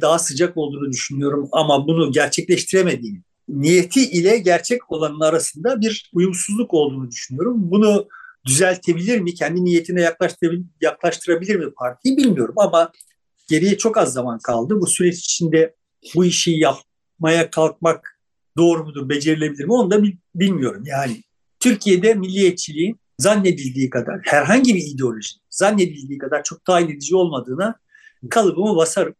daha sıcak olduğunu düşünüyorum ama bunu gerçekleştiremediğini, niyeti ile gerçek olanın arasında bir uyumsuzluk olduğunu düşünüyorum. Bunu düzeltebilir mi, kendi niyetine yaklaştırabilir, mi partiyi bilmiyorum ama geriye çok az zaman kaldı. Bu süreç içinde bu işi yapmaya kalkmak doğru mudur, becerilebilir mi onu da bilmiyorum. Yani Türkiye'de milliyetçiliğin zannedildiği kadar, herhangi bir ideolojinin zannedildiği kadar çok tayin edici olmadığına kalıbımı basarım.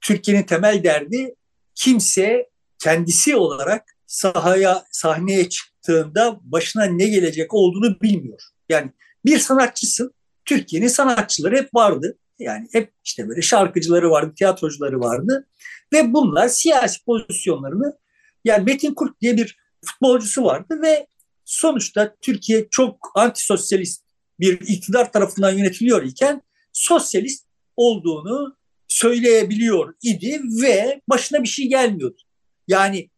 Türkiye'nin temel derdi kimse kendisi olarak sahaya, sahneye çıktığında başına ne gelecek olduğunu bilmiyor. Yani bir sanatçısın, Türkiye'nin sanatçıları hep vardı. Yani hep işte böyle şarkıcıları vardı, tiyatrocuları vardı. Ve bunlar siyasi pozisyonlarını yani Metin Kurt diye bir futbolcusu vardı ve sonuçta Türkiye çok antisosyalist bir iktidar tarafından yönetiliyor iken sosyalist olduğunu söyleyebiliyor idi ve başına bir şey gelmiyordu. Yani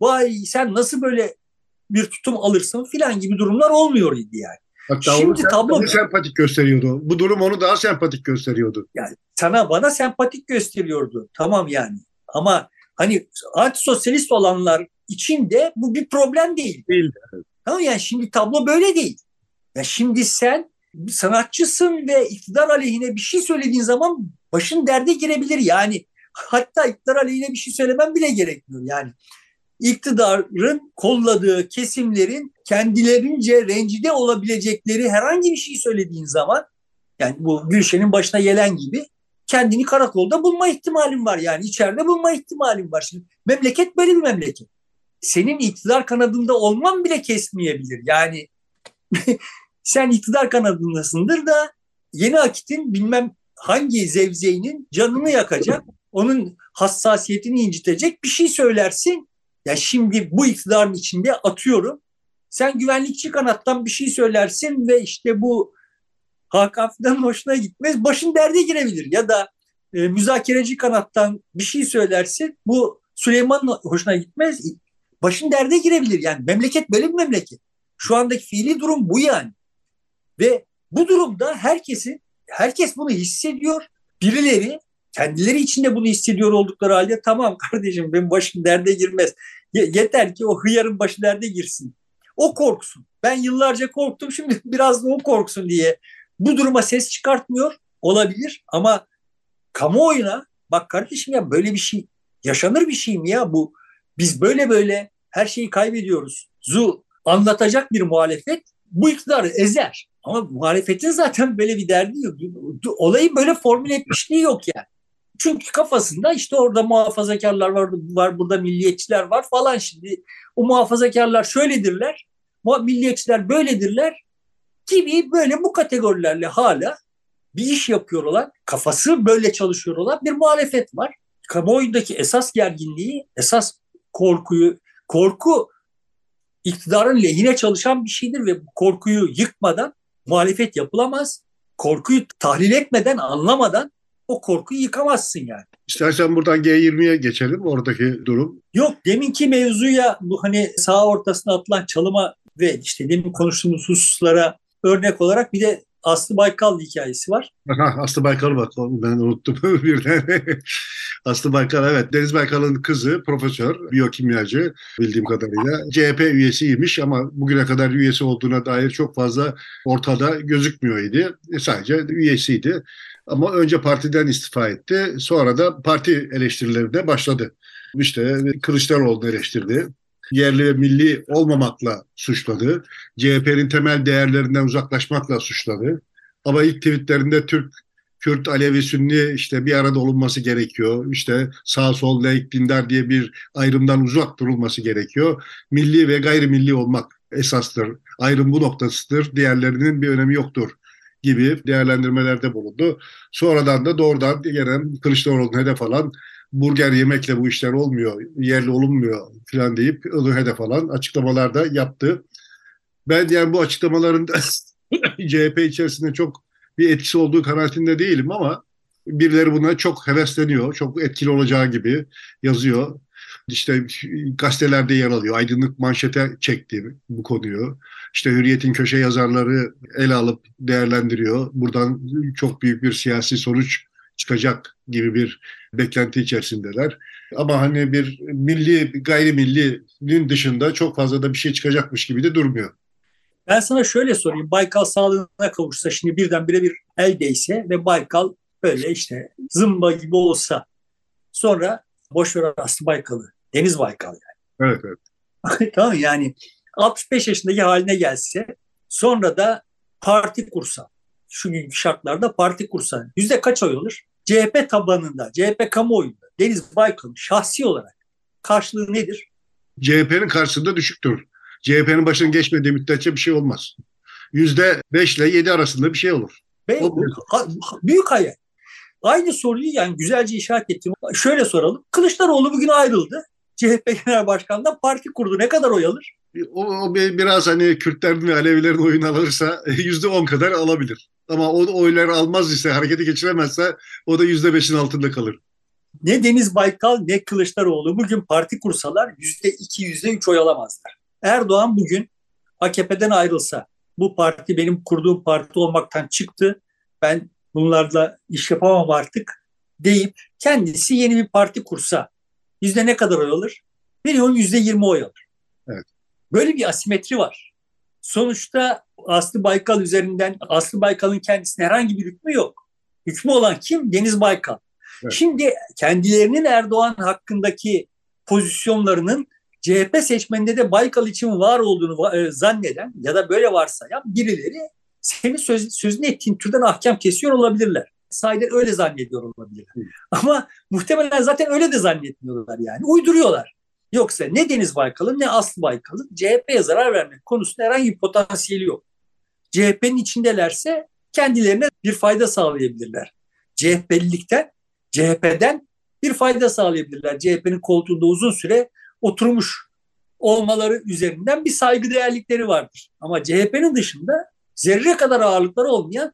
vay sen nasıl böyle bir tutum alırsın filan gibi durumlar olmuyor idi yani. Hatta Şimdi tablo sempatik gösteriyordu. Bu durum onu daha sempatik gösteriyordu. Yani sana bana sempatik gösteriyordu. Tamam yani. Ama hani antisosyalist olanlar için de bu bir problem değil. Değil. Tamam yani şimdi tablo böyle değil. Ya şimdi sen sanatçısın ve iktidar aleyhine bir şey söylediğin zaman başın derde girebilir. Yani hatta iktidar aleyhine bir şey söylemem bile gerekmiyor. Yani iktidarın kolladığı kesimlerin kendilerince rencide olabilecekleri herhangi bir şey söylediğin zaman yani bu Gülşen'in başına gelen gibi kendini karakolda bulma ihtimalin var. Yani içeride bulma ihtimalin var. Şimdi memleket böyle bir memleket. Senin iktidar kanadında olman bile kesmeyebilir. Yani sen iktidar kanadındasındır da yeni akitin bilmem hangi zevzeğinin canını yakacak, onun hassasiyetini incitecek bir şey söylersin. Ya şimdi bu iktidarın içinde atıyorum. Sen güvenlikçi kanattan bir şey söylersin ve işte bu Hakan Fidan'ın hoşuna gitmez. Başın derde girebilir. Ya da e, müzakereci kanattan bir şey söylersin. Bu Süleyman'ın hoşuna gitmez. Başın derde girebilir. Yani memleket böyle bir memleket. Şu andaki fiili durum bu yani. Ve bu durumda herkesin herkes bunu hissediyor. Birileri kendileri içinde bunu hissediyor oldukları halde tamam kardeşim benim başım derde girmez. Yeter ki o hıyarın başı derde girsin. O korksun. Ben yıllarca korktum şimdi biraz da o korksun diye. Bu duruma ses çıkartmıyor olabilir ama kamuoyuna bak kardeşim ya böyle bir şey yaşanır bir şey mi ya bu biz böyle böyle her şeyi kaybediyoruz. Zu anlatacak bir muhalefet bu iktidarı ezer. Ama muhalefetin zaten böyle bir derdi yok. Olayı böyle formüle etmişliği yok yani. Çünkü kafasında işte orada muhafazakarlar var, var burada milliyetçiler var falan şimdi. O muhafazakarlar şöyledirler, milliyetçiler böyledirler gibi böyle bu kategorilerle hala bir iş yapıyor olan, kafası böyle çalışıyor olan bir muhalefet var. Kamuoyundaki esas gerginliği, esas korkuyu, korku iktidarın lehine çalışan bir şeydir ve korkuyu yıkmadan muhalefet yapılamaz. Korkuyu tahlil etmeden, anlamadan o korkuyu yıkamazsın yani. İstersen buradan G20'ye geçelim oradaki durum. Yok deminki mevzuya bu hani sağ ortasına atılan çalıma ve işte demin konuştuğumuz hususlara örnek olarak bir de Aslı Baykal hikayesi var. Aha, Aslı Baykal bak ben unuttum birden. Aslı Baykal evet Deniz Baykal'ın kızı profesör, biyokimyacı bildiğim kadarıyla. CHP üyesiymiş ama bugüne kadar üyesi olduğuna dair çok fazla ortada gözükmüyor idi. E, sadece üyesiydi. Ama önce partiden istifa etti. Sonra da parti eleştirileri başladı. İşte Kılıçdaroğlu eleştirdi yerli ve milli olmamakla suçladı. CHP'nin temel değerlerinden uzaklaşmakla suçladı. Ama ilk tweetlerinde Türk, Kürt, Alevi, Sünni işte bir arada olunması gerekiyor. İşte sağ sol laik dindar diye bir ayrımdan uzak durulması gerekiyor. Milli ve gayrimilli olmak esastır. Ayrım bu noktasıdır. Diğerlerinin bir önemi yoktur gibi değerlendirmelerde bulundu. Sonradan da doğrudan gelen Kılıçdaroğlu'nun hedef alan burger yemekle bu işler olmuyor, yerli olunmuyor falan deyip onu hedef alan açıklamalar da yaptı. Ben yani bu açıklamaların CHP içerisinde çok bir etkisi olduğu kanaatinde değilim ama Birileri buna çok hevesleniyor, çok etkili olacağı gibi yazıyor. İşte gazetelerde yer alıyor. Aydınlık manşete çekti bu konuyu. İşte Hürriyet'in köşe yazarları ele alıp değerlendiriyor. Buradan çok büyük bir siyasi sonuç çıkacak gibi bir beklenti içerisindeler. Ama hani bir milli, gayrimillinin dışında çok fazla da bir şey çıkacakmış gibi de durmuyor. Ben sana şöyle sorayım. Baykal sağlığına kavuşsa şimdi birdenbire bir el değse ve Baykal böyle işte zımba gibi olsa sonra boş ver Aslı Baykal'ı. Deniz Baykal yani. Evet evet. tamam yani 65 yaşındaki haline gelse sonra da parti kursa şu günkü şartlarda parti kursa yüzde kaç oy olur? CHP tabanında, CHP kamuoyunda Deniz Baykal'ın şahsi olarak karşılığı nedir? CHP'nin karşısında düşüktür. CHP'nin başına geçmediği müddetçe bir şey olmaz. Yüzde beş ile yedi arasında bir şey olur. Be büyük hayal. Aynı soruyu yani güzelce işaret ettim. Şöyle soralım. Kılıçdaroğlu bugün ayrıldı. CHP Genel Başkanı'ndan parti kurdu. Ne kadar oy alır? O, o biraz hani Kürtlerin ve Alevilerin oyunu alırsa yüzde on kadar alabilir. Ama o oyları almaz ise, hareketi geçiremezse o da yüzde beşin altında kalır. Ne Deniz Baykal ne Kılıçdaroğlu bugün parti kursalar yüzde iki, yüzde üç oy alamazlar. Erdoğan bugün AKP'den ayrılsa, bu parti benim kurduğum parti olmaktan çıktı, ben bunlarla iş yapamam artık deyip kendisi yeni bir parti kursa yüzde ne kadar oy alır? Milyon yüzde yirmi oy alır. Evet. Böyle bir asimetri var. Sonuçta Aslı Baykal üzerinden Aslı Baykal'ın kendisine herhangi bir hükmü yok. Hükmü olan kim? Deniz Baykal. Evet. Şimdi kendilerinin Erdoğan hakkındaki pozisyonlarının CHP seçmeninde de Baykal için var olduğunu e, zanneden ya da böyle varsayan birileri senin söz, sözünü ettiğin türden ahkam kesiyor olabilirler. Sahiden öyle zannediyor olabilirler. Hı. Ama muhtemelen zaten öyle de zannetmiyorlar yani. Uyduruyorlar. Yoksa ne Deniz Baykal'ın ne Aslı Baykal'ın CHP'ye zarar vermek konusunda herhangi bir potansiyeli yok. CHP'nin içindelerse kendilerine bir fayda sağlayabilirler. CHP'lilikten, CHP'den bir fayda sağlayabilirler. CHP'nin koltuğunda uzun süre oturmuş olmaları üzerinden bir saygı değerlikleri vardır. Ama CHP'nin dışında zerre kadar ağırlıkları olmayan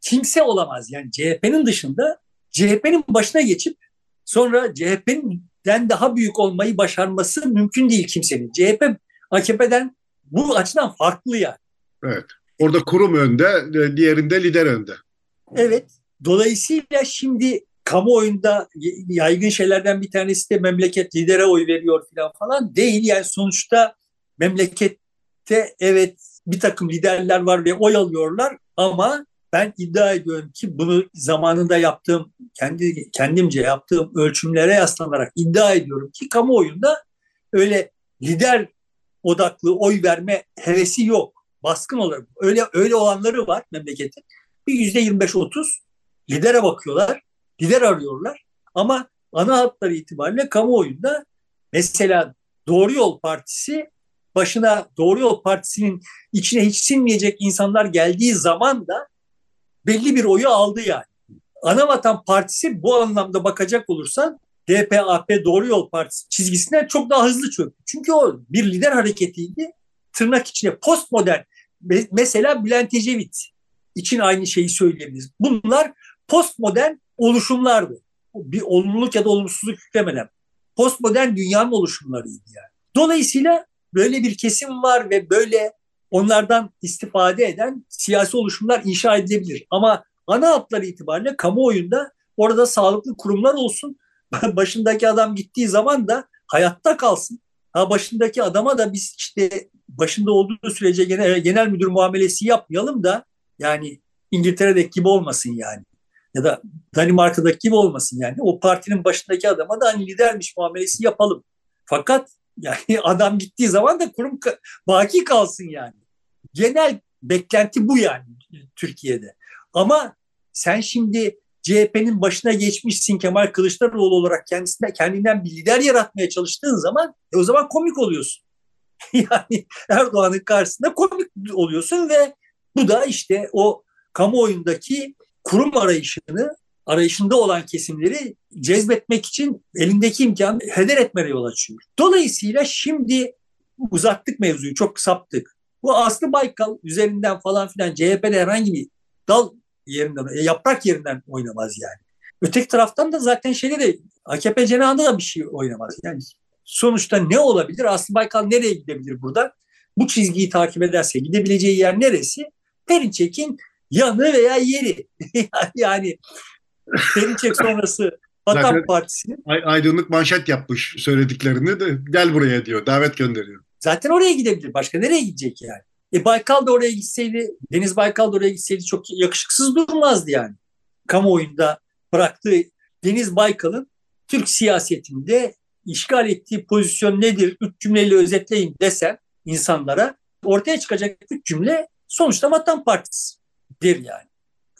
kimse olamaz. Yani CHP'nin dışında CHP'nin başına geçip sonra CHP'den daha büyük olmayı başarması mümkün değil kimsenin. CHP AKP'den bu açıdan farklı yani. Evet. Orada kurum önde, diğerinde lider önde. Evet. Dolayısıyla şimdi kamuoyunda yaygın şeylerden bir tanesi de memleket lidere oy veriyor falan falan değil. Yani sonuçta memlekette evet bir takım liderler var ve oy alıyorlar ama ben iddia ediyorum ki bunu zamanında yaptığım, kendi kendimce yaptığım ölçümlere yaslanarak iddia ediyorum ki kamuoyunda öyle lider odaklı oy verme hevesi yok. Baskın olarak öyle öyle olanları var memleketin. Bir yüzde 25-30 lidere bakıyorlar lider arıyorlar. Ama ana hatları itibariyle kamuoyunda mesela Doğru Yol Partisi başına Doğru Yol Partisi'nin içine hiç sinmeyecek insanlar geldiği zaman da belli bir oyu aldı yani. Anavatan Partisi bu anlamda bakacak olursan DPAP Doğru Yol Partisi çizgisinden çok daha hızlı çöktü. Çünkü o bir lider hareketiydi. Tırnak içine postmodern. Mesela Bülent Ecevit için aynı şeyi söyleyebiliriz. Bunlar postmodern oluşumlardı. Bir olumluluk ya da olumsuzluk yüklemeden. Postmodern dünyanın oluşumlarıydı yani. Dolayısıyla böyle bir kesim var ve böyle onlardan istifade eden siyasi oluşumlar inşa edilebilir. Ama ana hatları itibariyle kamuoyunda orada sağlıklı kurumlar olsun. Başındaki adam gittiği zaman da hayatta kalsın. Ha başındaki adama da biz işte başında olduğu sürece genel, genel müdür muamelesi yapmayalım da yani İngiltere'deki gibi olmasın yani ya da Danimarka'daki gibi olmasın yani. O partinin başındaki adama da hani lidermiş muamelesi yapalım. Fakat yani adam gittiği zaman da kurum baki kalsın yani. Genel beklenti bu yani Türkiye'de. Ama sen şimdi CHP'nin başına geçmişsin Kemal Kılıçdaroğlu olarak kendisine kendinden bir lider yaratmaya çalıştığın zaman e o zaman komik oluyorsun. yani Erdoğan'ın karşısında komik oluyorsun ve bu da işte o kamuoyundaki kurum arayışını arayışında olan kesimleri cezbetmek için elindeki imkanı heder etmeye yol açıyor. Dolayısıyla şimdi uzattık mevzuyu, çok saptık. Bu Aslı Baykal üzerinden falan filan CHP'de herhangi bir dal yerinden, yaprak yerinden oynamaz yani. Öteki taraftan da zaten şeyde de AKP cenahında da bir şey oynamaz. Yani sonuçta ne olabilir? Aslı Baykal nereye gidebilir buradan? Bu çizgiyi takip ederse gidebileceği yer neresi? Perinçek'in yanı veya yeri. yani Perinçek sonrası Vatan Partisi'nin aydınlık manşet yapmış söylediklerini de gel buraya diyor. Davet gönderiyor. Zaten oraya gidebilir. Başka nereye gidecek yani? E Baykal da oraya gitseydi, Deniz Baykal da oraya gitseydi çok yakışıksız durmazdı yani. Kamuoyunda bıraktığı Deniz Baykal'ın Türk siyasetinde işgal ettiği pozisyon nedir? Üç cümleyle özetleyin desem insanlara ortaya çıkacak üç cümle sonuçta Vatan Partisi'dir yani.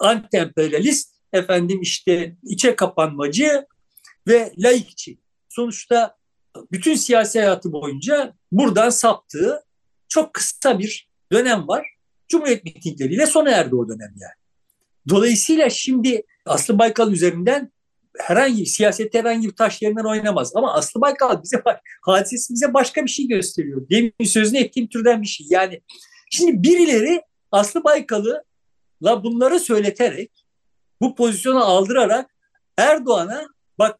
Anti-emperyalist, efendim işte içe kapanmacı ve laikçi. Sonuçta bütün siyasi hayatı boyunca buradan saptığı çok kısa bir dönem var. Cumhuriyet mitingleriyle sona erdi o dönem yani. Dolayısıyla şimdi Aslı Baykal üzerinden herhangi siyasette herhangi bir taş yerinden oynamaz. Ama Aslı Baykal bize hadisesi bize başka bir şey gösteriyor. Demin sözünü ettiğim türden bir şey. Yani şimdi birileri Aslı Baykal'ı la bunları söyleterek bu pozisyonu aldırarak Erdoğan'a bak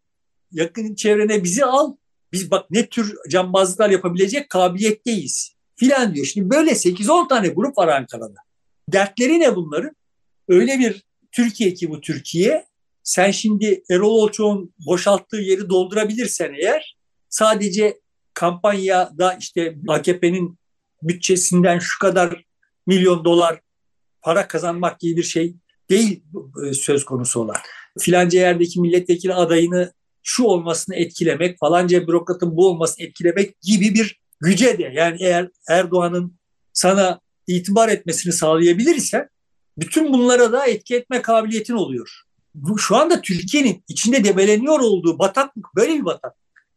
yakın çevrene bizi al biz bak ne tür cambazlıklar yapabilecek kabiliyetteyiz filan diyor. Şimdi böyle 8-10 tane grup var Ankara'da. Dertleri ne bunların? Öyle bir Türkiye ki bu Türkiye. Sen şimdi Erol Olçoğ'un boşalttığı yeri doldurabilirsen eğer sadece kampanyada işte AKP'nin bütçesinden şu kadar milyon dolar para kazanmak gibi bir şey değil e, söz konusu olan. Filanca yerdeki milletvekili adayını şu olmasını etkilemek, falanca bürokratın bu olmasını etkilemek gibi bir güce de yani eğer Erdoğan'ın sana itibar etmesini sağlayabilirsen bütün bunlara da etki etme kabiliyetin oluyor. Bu, şu anda Türkiye'nin içinde debeleniyor olduğu bataklık böyle bir bataklık.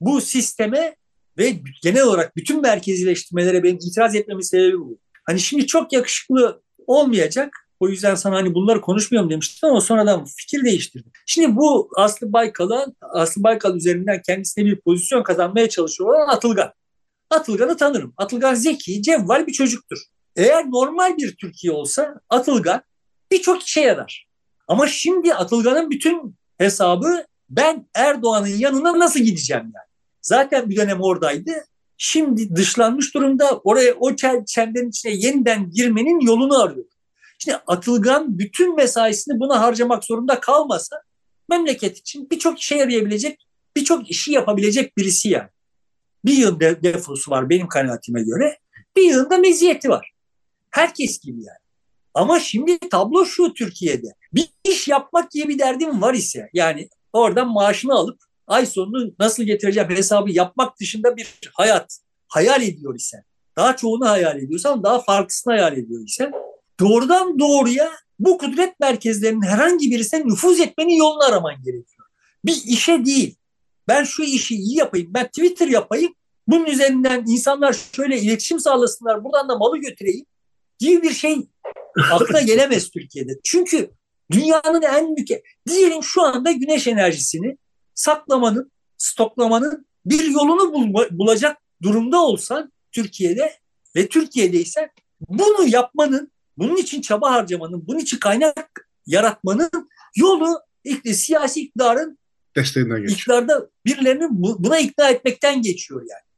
Bu sisteme ve genel olarak bütün merkezileştirmelere benim itiraz etmemin sebebi bu. Hani şimdi çok yakışıklı olmayacak. O yüzden sana hani bunları konuşmuyorum demiştim ama sonradan fikir değiştirdim. Şimdi bu Aslı Baykal'a, Aslı Baykal üzerinden kendisine bir pozisyon kazanmaya çalışıyor olan Atılgan. Atılgan'ı tanırım. Atılgan zeki, cevval bir çocuktur. Eğer normal bir Türkiye olsa Atılgan birçok işe yarar. Ama şimdi Atılgan'ın bütün hesabı ben Erdoğan'ın yanına nasıl gideceğim yani. Zaten bir dönem oradaydı. Şimdi dışlanmış durumda oraya o çemberin içine yeniden girmenin yolunu arıyor. Şimdi Atılgan bütün mesaisini buna harcamak zorunda kalmasa memleket için birçok işe yarayabilecek, birçok işi yapabilecek birisi yani. Bir yıl defosu var benim kanaatime göre. Bir yılda meziyeti var. Herkes gibi yani. Ama şimdi tablo şu Türkiye'de. Bir iş yapmak diye bir derdim var ise yani oradan maaşını alıp ay sonunu nasıl getireceğim hesabı yapmak dışında bir hayat hayal ediyor ise daha çoğunu hayal ediyorsan daha farklısını hayal ediyor ise doğrudan doğruya bu kudret merkezlerinin herhangi birisine nüfuz etmenin yolunu araman gerekiyor. Bir işe değil. Ben şu işi iyi yapayım, ben Twitter yapayım, bunun üzerinden insanlar şöyle iletişim sağlasınlar, buradan da malı götüreyim gibi bir şey aklına gelemez Türkiye'de. Çünkü dünyanın en büyük, diyelim şu anda güneş enerjisini saklamanın, stoklamanın bir yolunu bulma, bulacak durumda olsan Türkiye'de ve Türkiye'deysen bunu yapmanın, bunun için çaba harcamanın, bunun için kaynak yaratmanın yolu siyasi iktidarın desteğinden geçiyor. İktidarda birilerini buna ikna etmekten geçiyor yani.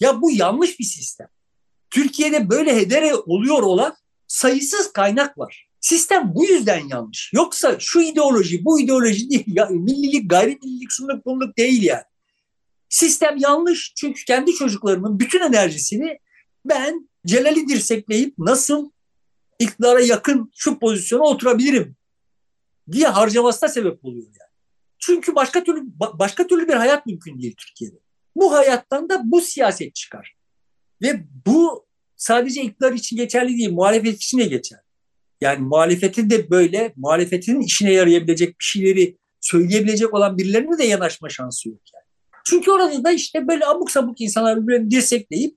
Ya bu yanlış bir sistem. Türkiye'de böyle hedere oluyor olan sayısız kaynak var. Sistem bu yüzden yanlış. Yoksa şu ideoloji, bu ideoloji değil. Ya, millilik, gayrimillilik, şunluk bunluk değil yani. Sistem yanlış çünkü kendi çocuklarımın bütün enerjisini ben Celal'i dirsekleyip nasıl iktidara yakın şu pozisyona oturabilirim diye harcamasına sebep oluyor yani. Çünkü başka türlü başka türlü bir hayat mümkün değil Türkiye'de. Bu hayattan da bu siyaset çıkar. Ve bu sadece iktidar için geçerli değil, muhalefet için de geçer. Yani muhalefetin de böyle, muhalefetinin işine yarayabilecek bir şeyleri söyleyebilecek olan birilerine de yanaşma şansı yok yani. Çünkü orada da işte böyle abuk sabuk insanlar birbirlerini dirsekleyip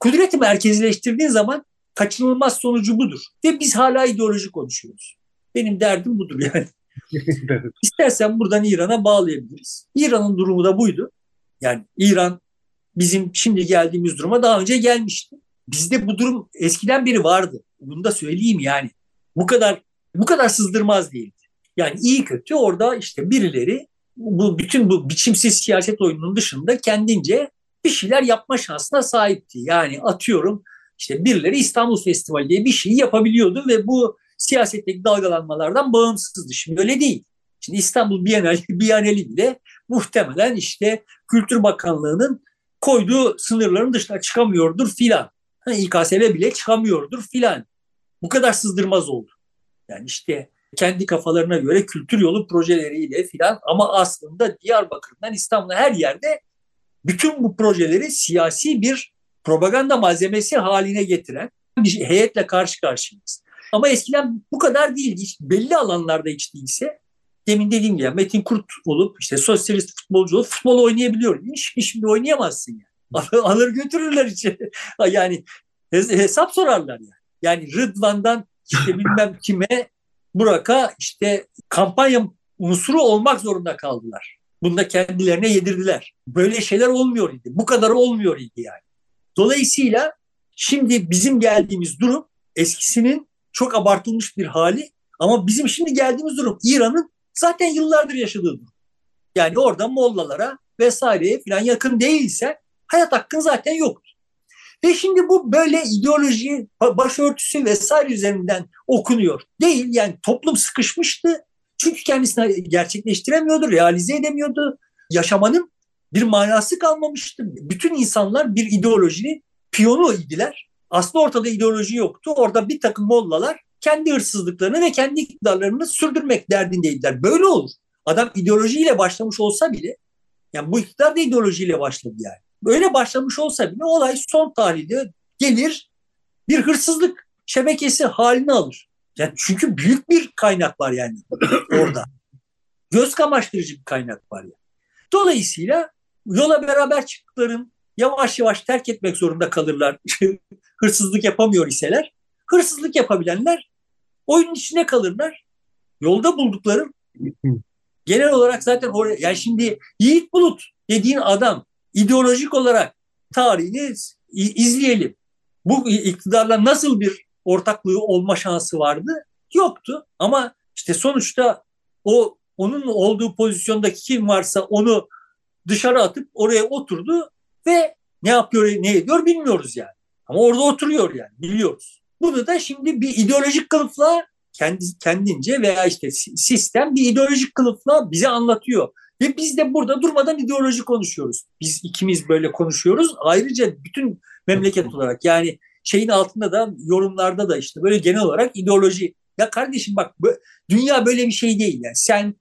kudreti merkezileştirdiğin zaman kaçınılmaz sonucu budur. Ve biz hala ideoloji konuşuyoruz. Benim derdim budur yani. İstersen buradan İran'a bağlayabiliriz. İran'ın durumu da buydu. Yani İran bizim şimdi geldiğimiz duruma daha önce gelmişti. Bizde bu durum eskiden beri vardı. Bunu da söyleyeyim yani. Bu kadar bu kadar sızdırmaz değildi. Yani iyi kötü orada işte birileri bu bütün bu biçimsiz siyaset oyununun dışında kendince bir şeyler yapma şansına sahipti. Yani atıyorum işte birileri İstanbul Festivali diye bir şey yapabiliyordu ve bu siyasetteki dalgalanmalardan bağımsızdı. Şimdi öyle değil. Şimdi İstanbul Bienali, Bienali bile muhtemelen işte Kültür Bakanlığı'nın koyduğu sınırların dışına çıkamıyordur filan. İKSV bile çıkamıyordur filan. Bu kadar sızdırmaz oldu. Yani işte kendi kafalarına göre kültür yolu projeleriyle filan ama aslında Diyarbakır'dan İstanbul'a her yerde bütün bu projeleri siyasi bir propaganda malzemesi haline getiren bir heyetle karşı karşıyayız. Ama eskiden bu kadar değildi. Hiç belli alanlarda hiç değilse demin dediğim gibi Metin Kurt olup işte sosyalist futbolcu olup futbol oynayabiliyor. Şimdi, oynayamazsın yani. Alır götürürler içeri. Yani hesap sorarlar yani. Yani Rıdvan'dan işte bilmem kime Burak'a işte kampanya unsuru olmak zorunda kaldılar. Bunu da kendilerine yedirdiler. Böyle şeyler olmuyor idi. Bu kadar olmuyor idi yani. Dolayısıyla şimdi bizim geldiğimiz durum eskisinin çok abartılmış bir hali ama bizim şimdi geldiğimiz durum İran'ın zaten yıllardır yaşadığı durum. Yani orada Mollalara vesaireye falan yakın değilse hayat hakkın zaten yok. Ve şimdi bu böyle ideoloji, başörtüsü vesaire üzerinden okunuyor. Değil yani toplum sıkışmıştı. Çünkü kendisini gerçekleştiremiyordu, realize edemiyordu. Yaşamanın bir manası kalmamıştı. Bütün insanlar bir ideolojinin piyonu idiler. Aslında ortada ideoloji yoktu. Orada bir takım mollalar kendi hırsızlıklarını ve kendi iktidarlarını sürdürmek derdindeydiler. Böyle olur. Adam ideolojiyle başlamış olsa bile, yani bu iktidar da ideolojiyle başladı yani. Böyle başlamış olsa bile olay son tarihte gelir bir hırsızlık şebekesi halini alır. Yani çünkü büyük bir kaynak var yani orada. Göz kamaştırıcı bir kaynak var yani. Dolayısıyla yola beraber çıktıkların yavaş yavaş terk etmek zorunda kalırlar. Hırsızlık yapamıyor iseler. Hırsızlık yapabilenler oyunun içine kalırlar. Yolda buldukları genel olarak zaten oraya yani şimdi Yiğit Bulut dediğin adam ideolojik olarak tarihini izleyelim. Bu iktidarla nasıl bir ortaklığı olma şansı vardı? Yoktu. Ama işte sonuçta o onun olduğu pozisyondaki kim varsa onu dışarı atıp oraya oturdu ve ne yapıyor ne ediyor bilmiyoruz yani. Ama orada oturuyor yani biliyoruz. Bunu da şimdi bir ideolojik kılıfla kendi, kendince veya işte sistem bir ideolojik kılıfla bize anlatıyor. Ve biz de burada durmadan ideoloji konuşuyoruz. Biz ikimiz böyle konuşuyoruz. Ayrıca bütün memleket olarak yani şeyin altında da yorumlarda da işte böyle genel olarak ideoloji. Ya kardeşim bak dünya böyle bir şey değil. Yani sen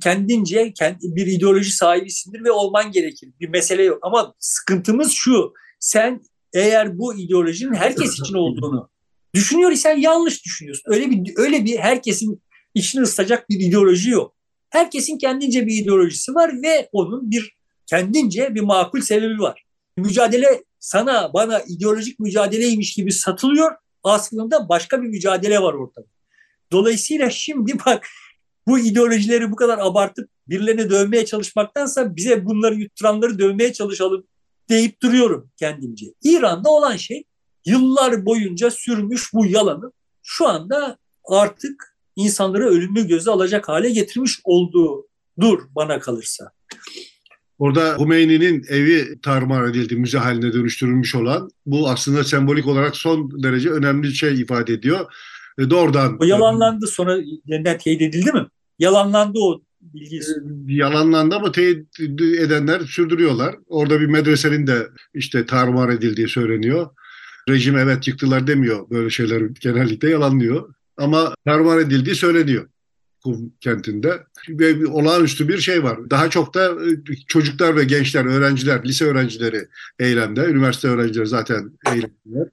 kendince kendi, bir ideoloji sahibisindir ve olman gerekir. Bir mesele yok. Ama sıkıntımız şu. Sen eğer bu ideolojinin herkes için olduğunu düşünüyor isen yanlış düşünüyorsun. Öyle bir öyle bir herkesin içini ısıtacak bir ideoloji yok. Herkesin kendince bir ideolojisi var ve onun bir kendince bir makul sebebi var. Mücadele sana bana ideolojik mücadeleymiş gibi satılıyor. Aslında başka bir mücadele var ortada. Dolayısıyla şimdi bak bu ideolojileri bu kadar abartıp birilerine dövmeye çalışmaktansa bize bunları yutturanları dövmeye çalışalım deyip duruyorum kendimce. İran'da olan şey yıllar boyunca sürmüş bu yalanı şu anda artık insanları ölümlü göze alacak hale getirmiş olduğudur bana kalırsa. Orada Hümeyni'nin evi tarumar edildi, müze haline dönüştürülmüş olan bu aslında sembolik olarak son derece önemli bir şey ifade ediyor. E doğrudan... O yalanlandı sonra yeniden teyit edildi mi? Yalanlandı o bilgi. E, yalanlandı ama teyit edenler sürdürüyorlar. Orada bir medresenin de işte tarumar edildiği söyleniyor. Rejim evet yıktılar demiyor. Böyle şeyler genellikle yalanlıyor. Ama tarumar edildiği söyleniyor. Kum kentinde ve bir olağanüstü bir şey var. Daha çok da e, çocuklar ve gençler, öğrenciler, lise öğrencileri eylemde, üniversite öğrencileri zaten eylemde.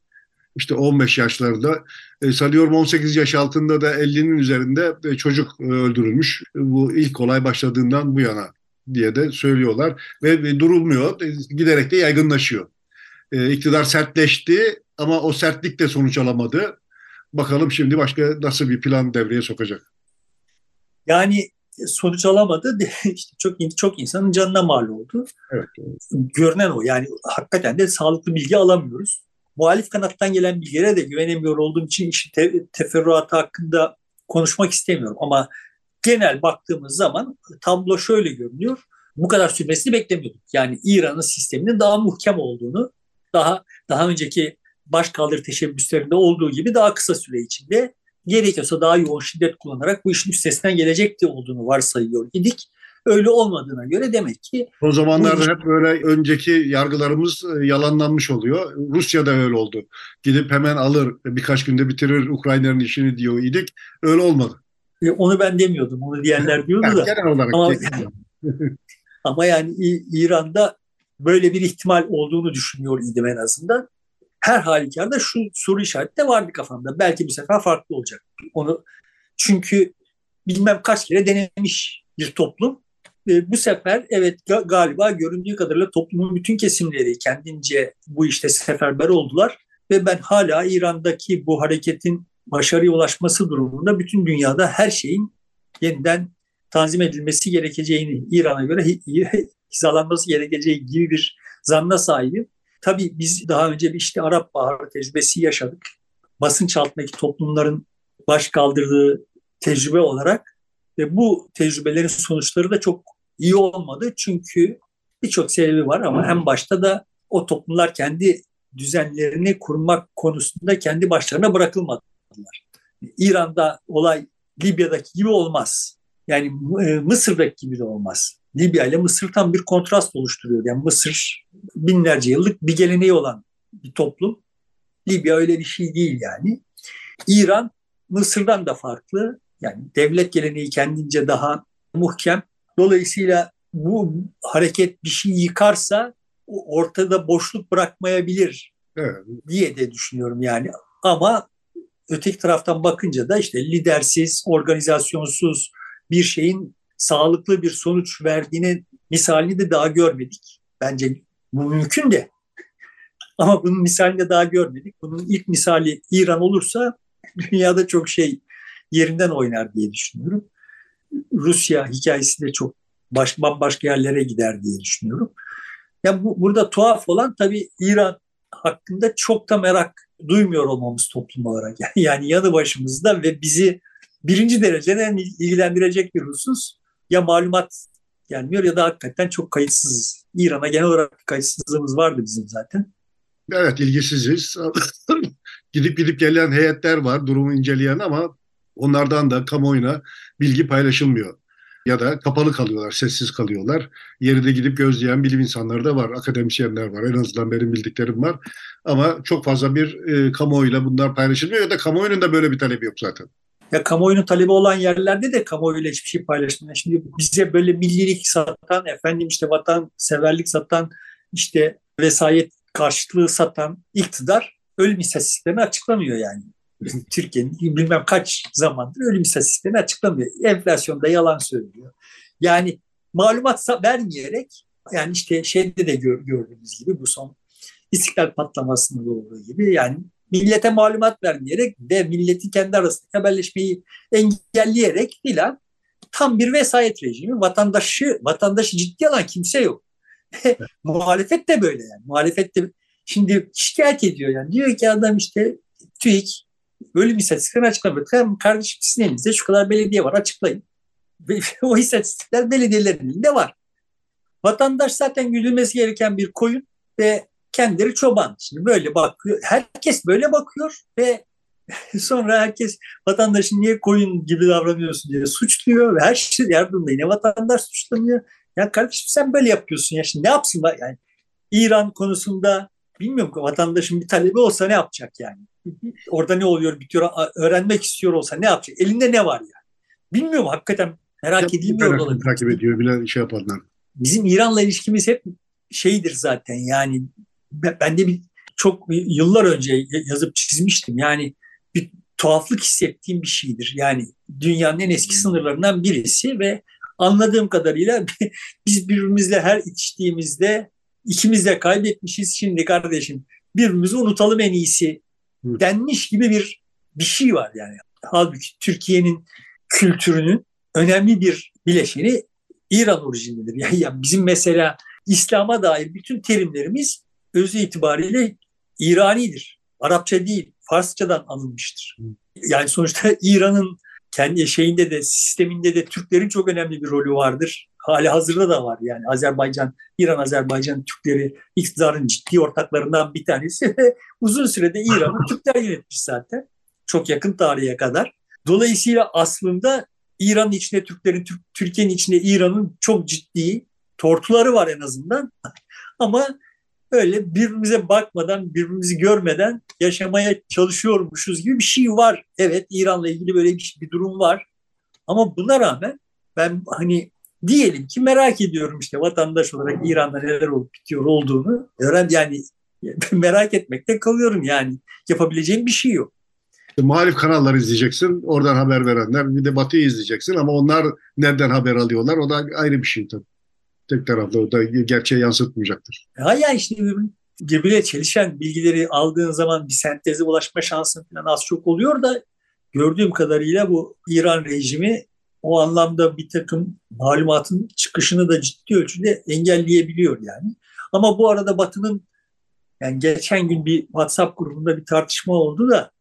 İşte 15 yaşlarında, e, sanıyorum 18 yaş altında da 50'nin üzerinde e, çocuk e, öldürülmüş. Bu ilk olay başladığından bu yana diye de söylüyorlar ve, ve durulmuyor, e, giderek de yaygınlaşıyor. E, iktidar sertleşti ama o sertlik de sonuç alamadı. Bakalım şimdi başka nasıl bir plan devreye sokacak. Yani sonuç alamadı. işte çok çok insanın canına mal oldu. Evet, Görünen o. Yani hakikaten de sağlıklı bilgi alamıyoruz. Muhalif kanattan gelen bilgilere de güvenemiyor olduğum için işin te- teferruatı hakkında konuşmak istemiyorum. Ama genel baktığımız zaman tablo şöyle görünüyor. Bu kadar sürmesini beklemiyorduk. Yani İran'ın sisteminin daha muhkem olduğunu, daha daha önceki başkaldırı teşebbüslerinde olduğu gibi daha kısa süre içinde gerekiyorsa daha yoğun şiddet kullanarak bu işin üstesinden gelecekti olduğunu varsayıyor idik. Öyle olmadığına göre demek ki... O zamanlarda bu... hep böyle önceki yargılarımız e, yalanlanmış oluyor. Rusya'da öyle oldu. Gidip hemen alır, birkaç günde bitirir Ukrayna'nın işini diyor idik. Öyle olmadı. E, onu ben demiyordum. Onu diyenler diyordu da. Genel olarak. Ama, ama yani İran'da böyle bir ihtimal olduğunu düşünüyor idim en azından. Her halükarda şu soru işareti de vardı kafamda. Belki bu sefer farklı olacak. Onu çünkü bilmem kaç kere denemiş bir toplum. E, bu sefer evet galiba göründüğü kadarıyla toplumun bütün kesimleri kendince bu işte seferber oldular ve ben hala İran'daki bu hareketin başarıya ulaşması durumunda bütün dünyada her şeyin yeniden tanzim edilmesi gerekeceğini İran'a göre hizalanması gerekeceği gibi bir zanna sahibim. Tabii biz daha önce bir işte Arap Baharı tecrübesi yaşadık. Basınç altındaki toplumların baş kaldırdığı tecrübe olarak ve bu tecrübelerin sonuçları da çok iyi olmadı. Çünkü birçok sebebi var ama en başta da o toplumlar kendi düzenlerini kurmak konusunda kendi başlarına bırakılmadılar. İran'da olay Libya'daki gibi olmaz. Yani e, Mısır'daki gibi de olmaz. Libya ile Mısır tam bir kontrast oluşturuyor. Yani Mısır binlerce yıllık bir geleneği olan bir toplum. Libya öyle bir şey değil yani. İran Mısır'dan da farklı. Yani devlet geleneği kendince daha muhkem. Dolayısıyla bu hareket bir şey yıkarsa ortada boşluk bırakmayabilir evet. diye de düşünüyorum yani. Ama öteki taraftan bakınca da işte lidersiz, organizasyonsuz bir şeyin sağlıklı bir sonuç verdiğini misalini de daha görmedik. Bence bu mümkün de. Ama bunun misalini de daha görmedik. Bunun ilk misali İran olursa dünyada çok şey yerinden oynar diye düşünüyorum. Rusya hikayesi de çok baş, bambaşka yerlere gider diye düşünüyorum. Ya bu, burada tuhaf olan tabii İran hakkında çok da merak duymuyor olmamız toplum olarak. Yani yanı başımızda ve bizi birinci dereceden ilgilendirecek bir husus ya malumat gelmiyor ya da hakikaten çok kayıtsız. İran'a genel olarak kayıtsızlığımız vardı bizim zaten. Evet ilgisiziz. gidip gidip gelen heyetler var durumu inceleyen ama onlardan da kamuoyuna bilgi paylaşılmıyor. Ya da kapalı kalıyorlar, sessiz kalıyorlar. Yerinde gidip gözleyen bilim insanları da var, akademisyenler var. En azından benim bildiklerim var. Ama çok fazla bir e, kamuoyuyla bunlar paylaşılmıyor ya da kamuoyunun da böyle bir talebi yok zaten. Ya kamuoyunun talebi olan yerlerde de kamuoyuyla hiçbir şey paylaşmıyor. Şimdi bize böyle millilik satan, efendim işte vatanseverlik satan, işte vesayet karşılığı satan iktidar ölüm istatistiklerini açıklamıyor yani. Türkiye'nin bilmem kaç zamandır ölüm istatistiklerini açıklamıyor. Enflasyonda yalan söylüyor. Yani malumat vermeyerek yani işte şeyde de gördüğümüz gibi bu son istiklal patlamasında olduğu gibi yani millete malumat vermeyerek ve milletin kendi arasında haberleşmeyi engelleyerek filan tam bir vesayet rejimi. Vatandaşı vatandaşı ciddi alan kimse yok. muhalefet de böyle yani. Muhalefet de şimdi şikayet ediyor yani. Diyor ki adam işte TÜİK bölüm istatistiklerini açıklamıyor. Tamam kardeşim sizin elinizde şu kadar belediye var açıklayın. o istatistikler belediyelerin elinde var. Vatandaş zaten güdülmesi gereken bir koyun ve kendileri çoban. Şimdi böyle bakıyor. Herkes böyle bakıyor ve sonra herkes vatandaşın niye koyun gibi davranıyorsun diye suçluyor ve her şey yardımda yine vatandaş suçlanıyor. Ya kardeşim sen böyle yapıyorsun ya şimdi ne yapsın yani İran konusunda bilmiyorum ki vatandaşın bir talebi olsa ne yapacak yani? Orada ne oluyor bitiyor öğrenmek istiyor olsa ne yapacak? Elinde ne var yani? Bilmiyorum hakikaten merak edilmiyor olabilir. Takip ediyor bilen şey yapanlar. Bizim İran'la ilişkimiz hep şeydir zaten yani ben de bir çok yıllar önce yazıp çizmiştim. Yani bir tuhaflık hissettiğim bir şeydir. Yani dünyanın en eski sınırlarından birisi ve anladığım kadarıyla biz birbirimizle her içtiğimizde ikimiz de kaybetmişiz. Şimdi kardeşim birbirimizi unutalım en iyisi denmiş gibi bir bir şey var yani. Halbuki Türkiye'nin kültürünün önemli bir bileşeni İran orijinlidir. Yani, yani bizim mesela İslam'a dair bütün terimlerimiz özü itibariyle İranidir. Arapça değil, Farsçadan alınmıştır. Yani sonuçta İran'ın kendi şeyinde de sisteminde de Türklerin çok önemli bir rolü vardır. Hali hazırda da var yani Azerbaycan, İran Azerbaycan Türkleri iktidarın ciddi ortaklarından bir tanesi ve uzun sürede İran'ı Türkler yönetmiş zaten. Çok yakın tarihe kadar. Dolayısıyla aslında İran'ın içinde Türklerin, Türk, Türkiye'nin içinde İran'ın çok ciddi tortuları var en azından. Ama öyle birbirimize bakmadan, birbirimizi görmeden yaşamaya çalışıyormuşuz gibi bir şey var. Evet İran'la ilgili böyle bir, bir durum var. Ama buna rağmen ben hani diyelim ki merak ediyorum işte vatandaş olarak İran'da neler olup bitiyor olduğunu. Öğren yani merak etmekte kalıyorum yani. Yapabileceğim bir şey yok. Muhalif kanalları izleyeceksin. Oradan haber verenler. Bir de Batı'yı izleyeceksin ama onlar nereden haber alıyorlar? O da ayrı bir şey tabii. Tek taraflı o da gerçeği yansıtmayacaktır. Ha ya işte birbirine çelişen bilgileri aldığın zaman bir senteze ulaşma şansın falan az çok oluyor da gördüğüm kadarıyla bu İran rejimi o anlamda bir takım malumatın çıkışını da ciddi ölçüde engelleyebiliyor yani. Ama bu arada Batı'nın yani geçen gün bir WhatsApp grubunda bir tartışma oldu da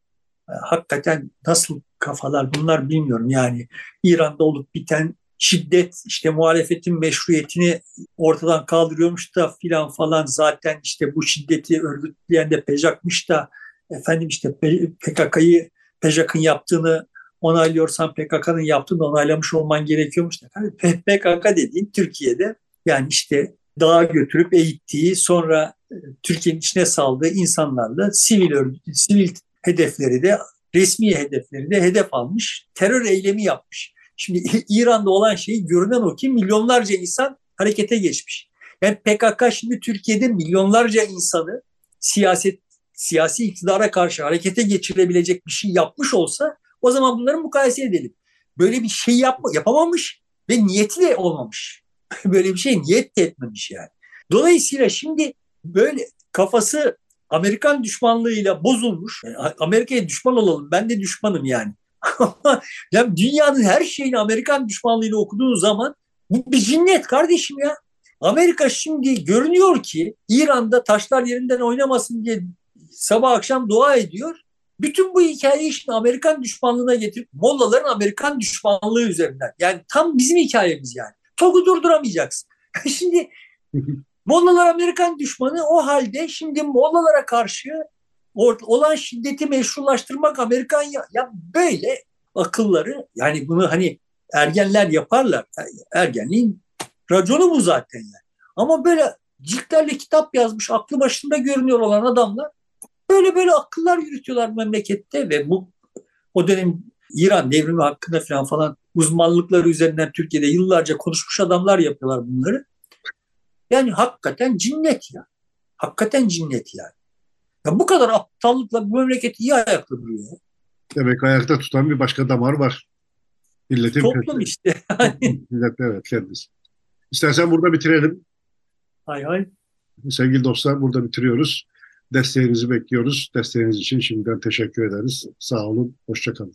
e, hakikaten nasıl kafalar bunlar bilmiyorum. Yani İran'da olup biten şiddet işte muhalefetin meşruiyetini ortadan kaldırıyormuş da filan falan zaten işte bu şiddeti örgütleyen de Pejak'mış da efendim işte PKK'yı Pejak'ın yaptığını onaylıyorsan PKK'nın yaptığını onaylamış olman gerekiyormuş da. PKK dediğin Türkiye'de yani işte dağa götürüp eğittiği sonra e, Türkiye'nin içine saldığı insanlarla sivil örgüt, sivil hedefleri de resmi hedefleri de hedef almış, terör eylemi yapmış. Şimdi İran'da olan şey görünen o ki milyonlarca insan harekete geçmiş. Yani PKK şimdi Türkiye'de milyonlarca insanı siyaset siyasi iktidara karşı harekete geçirebilecek bir şey yapmış olsa o zaman bunları mukayese edelim. Böyle bir şey yapma, yapamamış ve niyeti de olmamış. böyle bir şey niyet de etmemiş yani. Dolayısıyla şimdi böyle kafası Amerikan düşmanlığıyla bozulmuş. Yani Amerika'ya düşman olalım. Ben de düşmanım yani. yani dünyanın her şeyini Amerikan düşmanlığıyla okuduğun zaman bu bir cinnet kardeşim ya. Amerika şimdi görünüyor ki İran'da taşlar yerinden oynamasın diye sabah akşam dua ediyor. Bütün bu hikayeyi şimdi Amerikan düşmanlığına getirip Mollaların Amerikan düşmanlığı üzerinden. Yani tam bizim hikayemiz yani. TOG'u durduramayacaksın. şimdi Mollalar Amerikan düşmanı o halde şimdi Mollalara karşı olan şiddeti meşrulaştırmak Amerikan ya, ya böyle akılları yani bunu hani ergenler yaparlar. Ergenliğin raconu bu zaten yani. Ama böyle ciltlerle kitap yazmış aklı başında görünüyor olan adamlar böyle böyle akıllar yürütüyorlar memlekette ve bu o dönem İran devrimi hakkında falan falan uzmanlıkları üzerinden Türkiye'de yıllarca konuşmuş adamlar yapıyorlar bunları. Yani hakikaten cinnet ya. Hakikaten cinnet yani. Ya bu kadar aptallıkla bu memleket iyi ayakta duruyor. Demek ayakta tutan bir başka damar var. Milletin Toplum işte. Millet evet kendisi. İstersen burada bitirelim. Hay hay. Sevgili dostlar burada bitiriyoruz. Desteğinizi bekliyoruz. Desteğiniz için şimdiden teşekkür ederiz. Sağ olun, hoşçakalın.